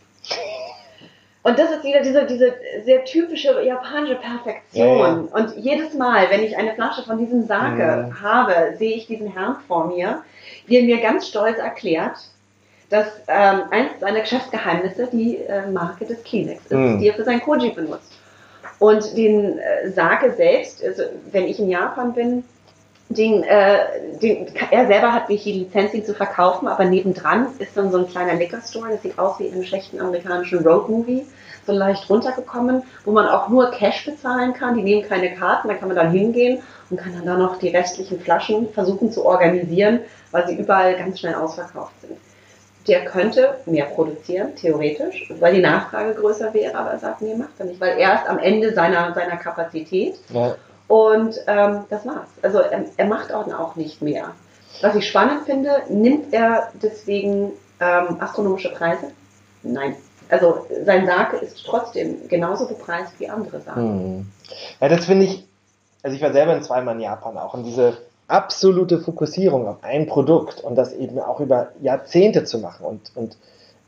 Und das ist wieder diese, diese sehr typische japanische Perfektion. Ja, ja. Und jedes Mal, wenn ich eine Flasche von diesem Sake ja. habe, sehe ich diesen Herrn vor mir, der mir ganz stolz erklärt, dass ähm, eines seiner Geschäftsgeheimnisse die äh, Marke des Kleenex ist, mhm. die er für sein Koji benutzt. Und den äh, Sake selbst, also wenn ich in Japan bin, den, äh, den, er selber hat nicht die Lizenz, ihn zu verkaufen, aber nebendran ist dann so ein kleiner Liquor Store, das sieht aus wie in einem schlechten amerikanischen Road Movie, so leicht runtergekommen, wo man auch nur Cash bezahlen kann. Die nehmen keine Karten, da kann man dann hingehen und kann dann da noch die restlichen Flaschen versuchen zu organisieren, weil sie überall ganz schnell ausverkauft sind. der könnte mehr produzieren, theoretisch, weil die Nachfrage größer wäre, aber er sagt, nee, macht er nicht, weil er ist am Ende seiner, seiner Kapazität. Ja. Und ähm, das war's. Also er, er macht auch nicht mehr. Was ich spannend finde, nimmt er deswegen ähm, astronomische Preise? Nein. Also sein Sake ist trotzdem genauso bepreist wie andere Sachen. Hm. Ja, das finde ich, also ich war selber in zweimal in Japan auch und diese absolute Fokussierung auf ein Produkt und das eben auch über Jahrzehnte zu machen und, und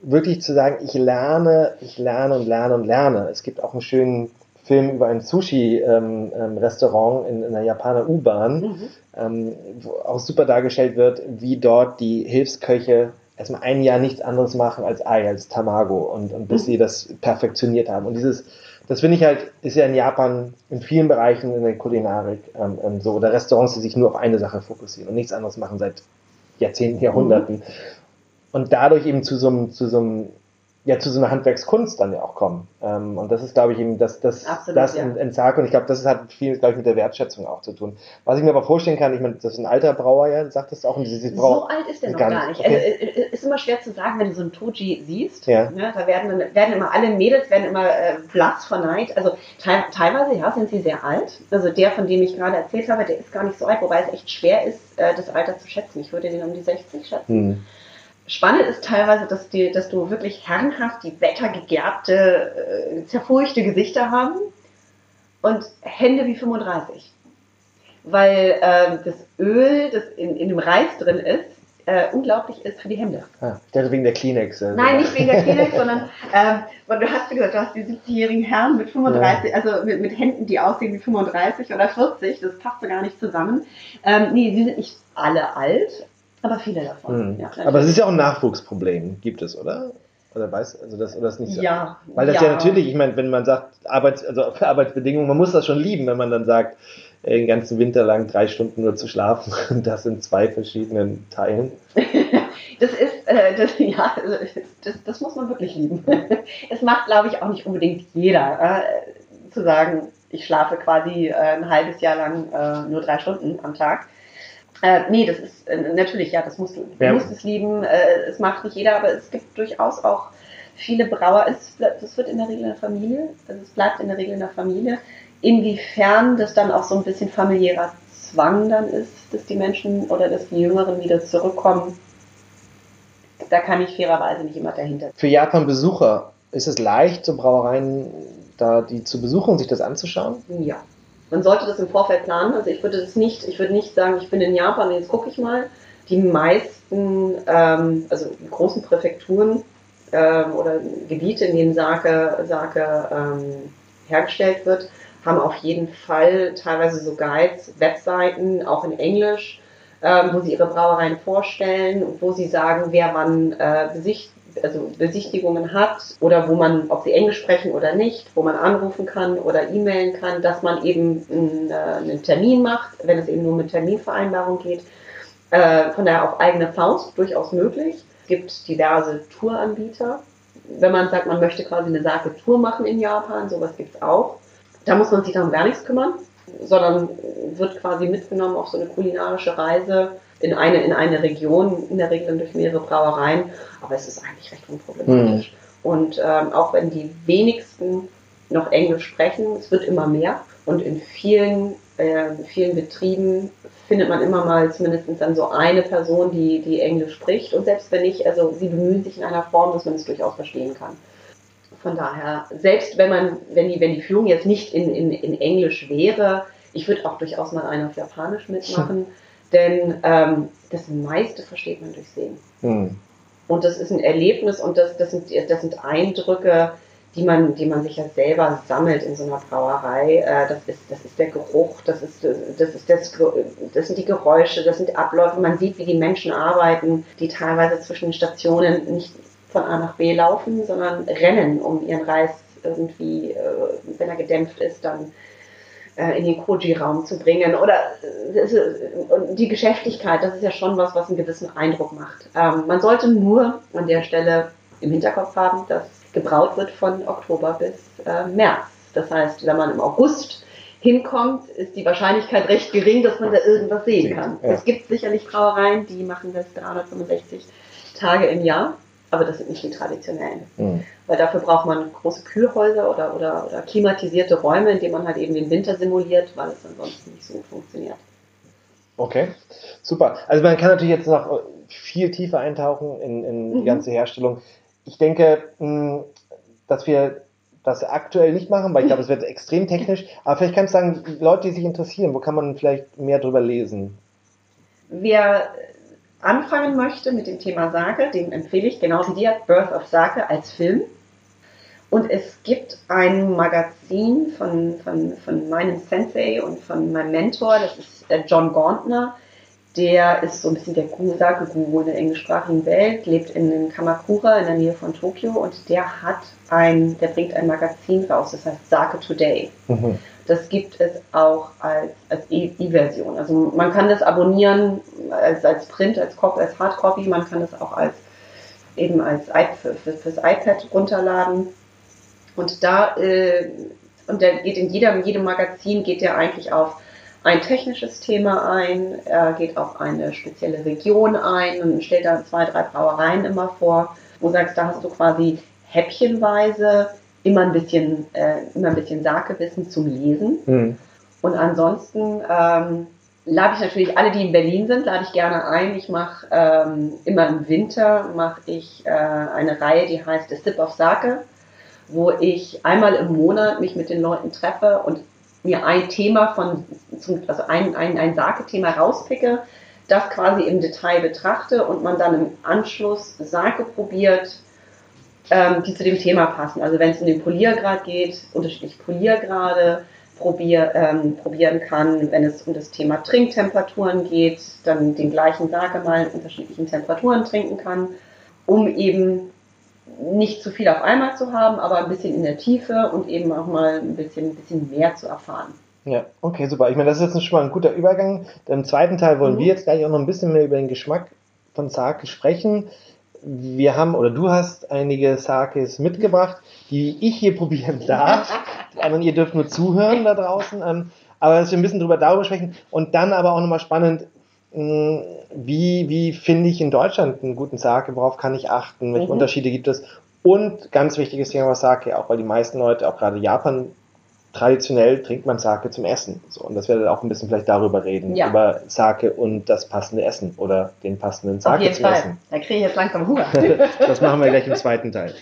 wirklich zu sagen, ich lerne, ich lerne und lerne und lerne. Es gibt auch einen schönen Film über ein Sushi-Restaurant in, in einer Japaner U-Bahn, mhm. ähm, wo auch super dargestellt wird, wie dort die Hilfsköche erstmal ein Jahr nichts anderes machen als Ei, als Tamago und, und bis mhm. sie das perfektioniert haben. Und dieses, das finde ich halt, ist ja in Japan in vielen Bereichen in der Kulinarik ähm, ähm, so, oder Restaurants, die sich nur auf eine Sache fokussieren und nichts anderes machen seit Jahrzehnten, Jahrhunderten. Mhm. Und dadurch eben zu so einem, zu so einem ja zu so einer Handwerkskunst dann ja auch kommen. Ähm, und das ist, glaube ich, eben das, das, Absolut, das ja. Sarg. Und ich glaube, das hat viel, glaube ich, mit der Wertschätzung auch zu tun. Was ich mir aber vorstellen kann, ich meine, das ist ein alter Brauer, ja, sagt das auch. Und diese, Brauer, so alt ist der noch gar nicht. Okay. Also, äh, äh, ist immer schwer zu sagen, wenn du so ein Toji siehst. Ja. Ne, da werden, werden immer alle Mädels werden immer äh, blass vor Neid. Also te teilweise, ja, sind sie sehr alt. Also der, von dem ich gerade erzählt habe, der ist gar nicht so alt, wobei es echt schwer ist, äh, das Alter zu schätzen. Ich würde den um die 60 schätzen. Hm. Spannend ist teilweise, dass, die, dass du wirklich herrenhaft die wettergegerbte, äh, zerfurchte Gesichter haben und Hände wie 35. Weil äh, das Öl, das in, in dem Reis drin ist, äh, unglaublich ist für die Hände. Ah, ich dachte wegen der Kleenex. Also. Nein, nicht wegen der Kleenex, sondern weil du hast gesagt, du hast die 70-jährigen Herren mit 35, ja. also mit, mit, Händen, die aussehen wie 35 oder 40, das passt so gar nicht zusammen. Ähm, nee, die sind nicht alle alt, aber viele davon. Mhm. Ja, aber es ist ja auch ein Nachwuchsproblem, gibt es, oder? Oder weiß, also das, oder das nicht so? Ja. Weil das ja, ja natürlich, ich meine, wenn man sagt, Arbeits, also Arbeitsbedingungen, man muss das schon lieben, wenn man dann sagt, den ganzen Winter lang drei Stunden nur zu schlafen und das in zwei verschiedenen Teilen. das ist, äh, das, ja, also, das, das muss man wirklich lieben. Es macht, glaube ich, auch nicht unbedingt jeder, äh, zu sagen, ich schlafe quasi äh, ein halbes Jahr lang äh, nur drei Stunden am Tag. Äh, nee, das ist äh, natürlich, ja, das musst du. Ja. musst es lieben. Äh, es macht nicht jeder, aber es gibt durchaus auch viele Brauer. Es, das wird in der Regel in der Familie, also es bleibt in der Regel in der Familie. Inwiefern das dann auch so ein bisschen familiärer Zwang dann ist, dass die Menschen oder dass die Jüngeren wieder zurückkommen, da kann ich fairerweise nicht immer dahinter. Für Japan-Besucher ist es leicht, so Brauereien da die zu besuchen und sich das anzuschauen? Ja, man sollte das im Vorfeld planen. Also ich würde das nicht, ich würde nicht sagen, ich bin in Japan, jetzt gucke ich mal. Die meisten, ähm, also großen Präfekturen ähm, oder Gebiete, in denen Sake, Sake ähm, hergestellt wird, haben auf jeden Fall teilweise so Guides, Webseiten, auch in Englisch, ähm, wo sie ihre Brauereien vorstellen und wo sie sagen, wer wann äh, besicht, also Besichtigungen hat oder wo man, ob sie Englisch sprechen oder nicht, wo man anrufen kann oder e-mailen kann, dass man eben einen, äh, einen Termin macht, wenn es eben nur mit Terminvereinbarung geht. Äh, von daher auf eigene Faust durchaus möglich. Es gibt diverse Touranbieter. Wenn man sagt, man möchte quasi eine Sake-Tour machen in Japan, sowas gibt es auch. Da muss man sich dann um gar nichts kümmern, sondern wird quasi mitgenommen auf so eine kulinarische Reise in eine, in eine Region, in der Regel durch mehrere Brauereien, aber es ist eigentlich recht unproblematisch. Mhm. Und ähm, auch wenn die wenigsten noch Englisch sprechen, es wird immer mehr und in vielen, äh, vielen Betrieben findet man immer mal zumindest dann so eine Person, die, die Englisch spricht und selbst wenn nicht, also sie bemühen sich in einer Form, dass man es durchaus verstehen kann. Von daher, selbst wenn man, wenn die, wenn die Führung jetzt nicht in, in, in Englisch wäre, ich würde auch durchaus mal eine auf Japanisch mitmachen. Denn ähm, das meiste versteht man durch Sehen. Mhm. Und das ist ein Erlebnis und das, das, sind, das sind Eindrücke, die man, die man sich ja selber sammelt in so einer Brauerei. Äh, das, ist, das ist der Geruch, das, ist, das, ist das, das sind die Geräusche, das sind Abläufe. Man sieht, wie die Menschen arbeiten, die teilweise zwischen Stationen nicht von A nach B laufen, sondern rennen, um ihren Reis irgendwie, äh, wenn er gedämpft ist, dann in den Koji-Raum zu bringen. Oder äh, die Geschäftigkeit, das ist ja schon was, was einen gewissen Eindruck macht. Ähm, man sollte nur an der Stelle im Hinterkopf haben, dass gebraut wird von Oktober bis äh, März. Das heißt, wenn man im August hinkommt, ist die Wahrscheinlichkeit recht gering, dass man da irgendwas sehen kann. Ja. Es gibt sicherlich Brauereien, die machen das 365 Tage im Jahr. Aber das sind nicht die traditionellen. Mhm. Weil dafür braucht man große Kühlhäuser oder, oder, oder klimatisierte Räume, in denen man halt eben den Winter simuliert, weil es ansonsten nicht so funktioniert. Okay, super. Also man kann natürlich jetzt noch viel tiefer eintauchen in, in die mhm. ganze Herstellung. Ich denke, dass wir das aktuell nicht machen, weil ich glaube, es wird extrem technisch. Aber vielleicht kannst du sagen, Leute, die sich interessieren, wo kann man vielleicht mehr drüber lesen? Wer anfangen möchte mit dem Thema Sake, dem empfehle ich genauso wie dir Birth of Sake als Film. Und es gibt ein Magazin von, von, von meinem Sensei und von meinem Mentor, das ist John Gauntner. Der ist so ein bisschen der Sake-Guru in der englischsprachigen Welt, lebt in Kamakura in der Nähe von Tokio und der hat ein, der bringt ein Magazin raus, das heißt Sake Today. Mhm. Das gibt es auch als, als E-Version. also man kann das abonnieren als, als Print, als, als Hardcopy, man kann das auch als eben als für, für, fürs iPad runterladen. Und da, äh, und der geht in jedem, jedem Magazin geht der eigentlich auf ein technisches Thema ein, er geht auf eine spezielle Region ein und stellt da zwei, drei Brauereien immer vor, wo du sagst, da hast du quasi häppchenweise immer ein bisschen, äh, immer ein bisschen Sakewissen zum Lesen. Mhm. Und ansonsten ähm, lade ich natürlich alle, die in Berlin sind, lade ich gerne ein. Ich mache ähm, immer im Winter mache ich äh, eine Reihe, die heißt The Sip of Sake, wo ich einmal im Monat mich mit den Leuten treffe und mir ein Thema von, also ein, ein, ein Sake-Thema rauspicke, das quasi im Detail betrachte und man dann im Anschluss Sake probiert, ähm, die zu dem Thema passen. Also wenn es um den Poliergrad geht, unterschiedliche Poliergrade probier, ähm, probieren kann. Wenn es um das Thema Trinktemperaturen geht, dann den gleichen Sake mal in unterschiedlichen Temperaturen trinken kann, um eben nicht zu viel auf einmal zu haben, aber ein bisschen in der Tiefe und eben auch mal ein bisschen, ein bisschen mehr zu erfahren. Ja, okay, super. Ich meine, das ist jetzt schon mal ein guter Übergang. Im zweiten Teil wollen mhm. wir jetzt gleich auch noch ein bisschen mehr über den Geschmack von Sake sprechen. Wir haben, oder du hast einige Sakes mitgebracht, die ich hier probieren darf. Anderen, ihr dürft nur zuhören da draußen. Ähm, aber dass wir ein bisschen drüber darüber sprechen und dann aber auch nochmal spannend, wie, wie finde ich in Deutschland einen guten Sake, worauf kann ich achten, welche mhm. Unterschiede gibt es und ganz wichtiges Thema Sake, auch weil die meisten Leute, auch gerade Japan, traditionell trinkt man Sake zum Essen. So, und das werde auch ein bisschen vielleicht darüber reden, ja. über Sake und das passende Essen oder den passenden Sake zum Fall. Essen. Da kriege ich jetzt langsam Hunger. das machen wir gleich im zweiten Teil.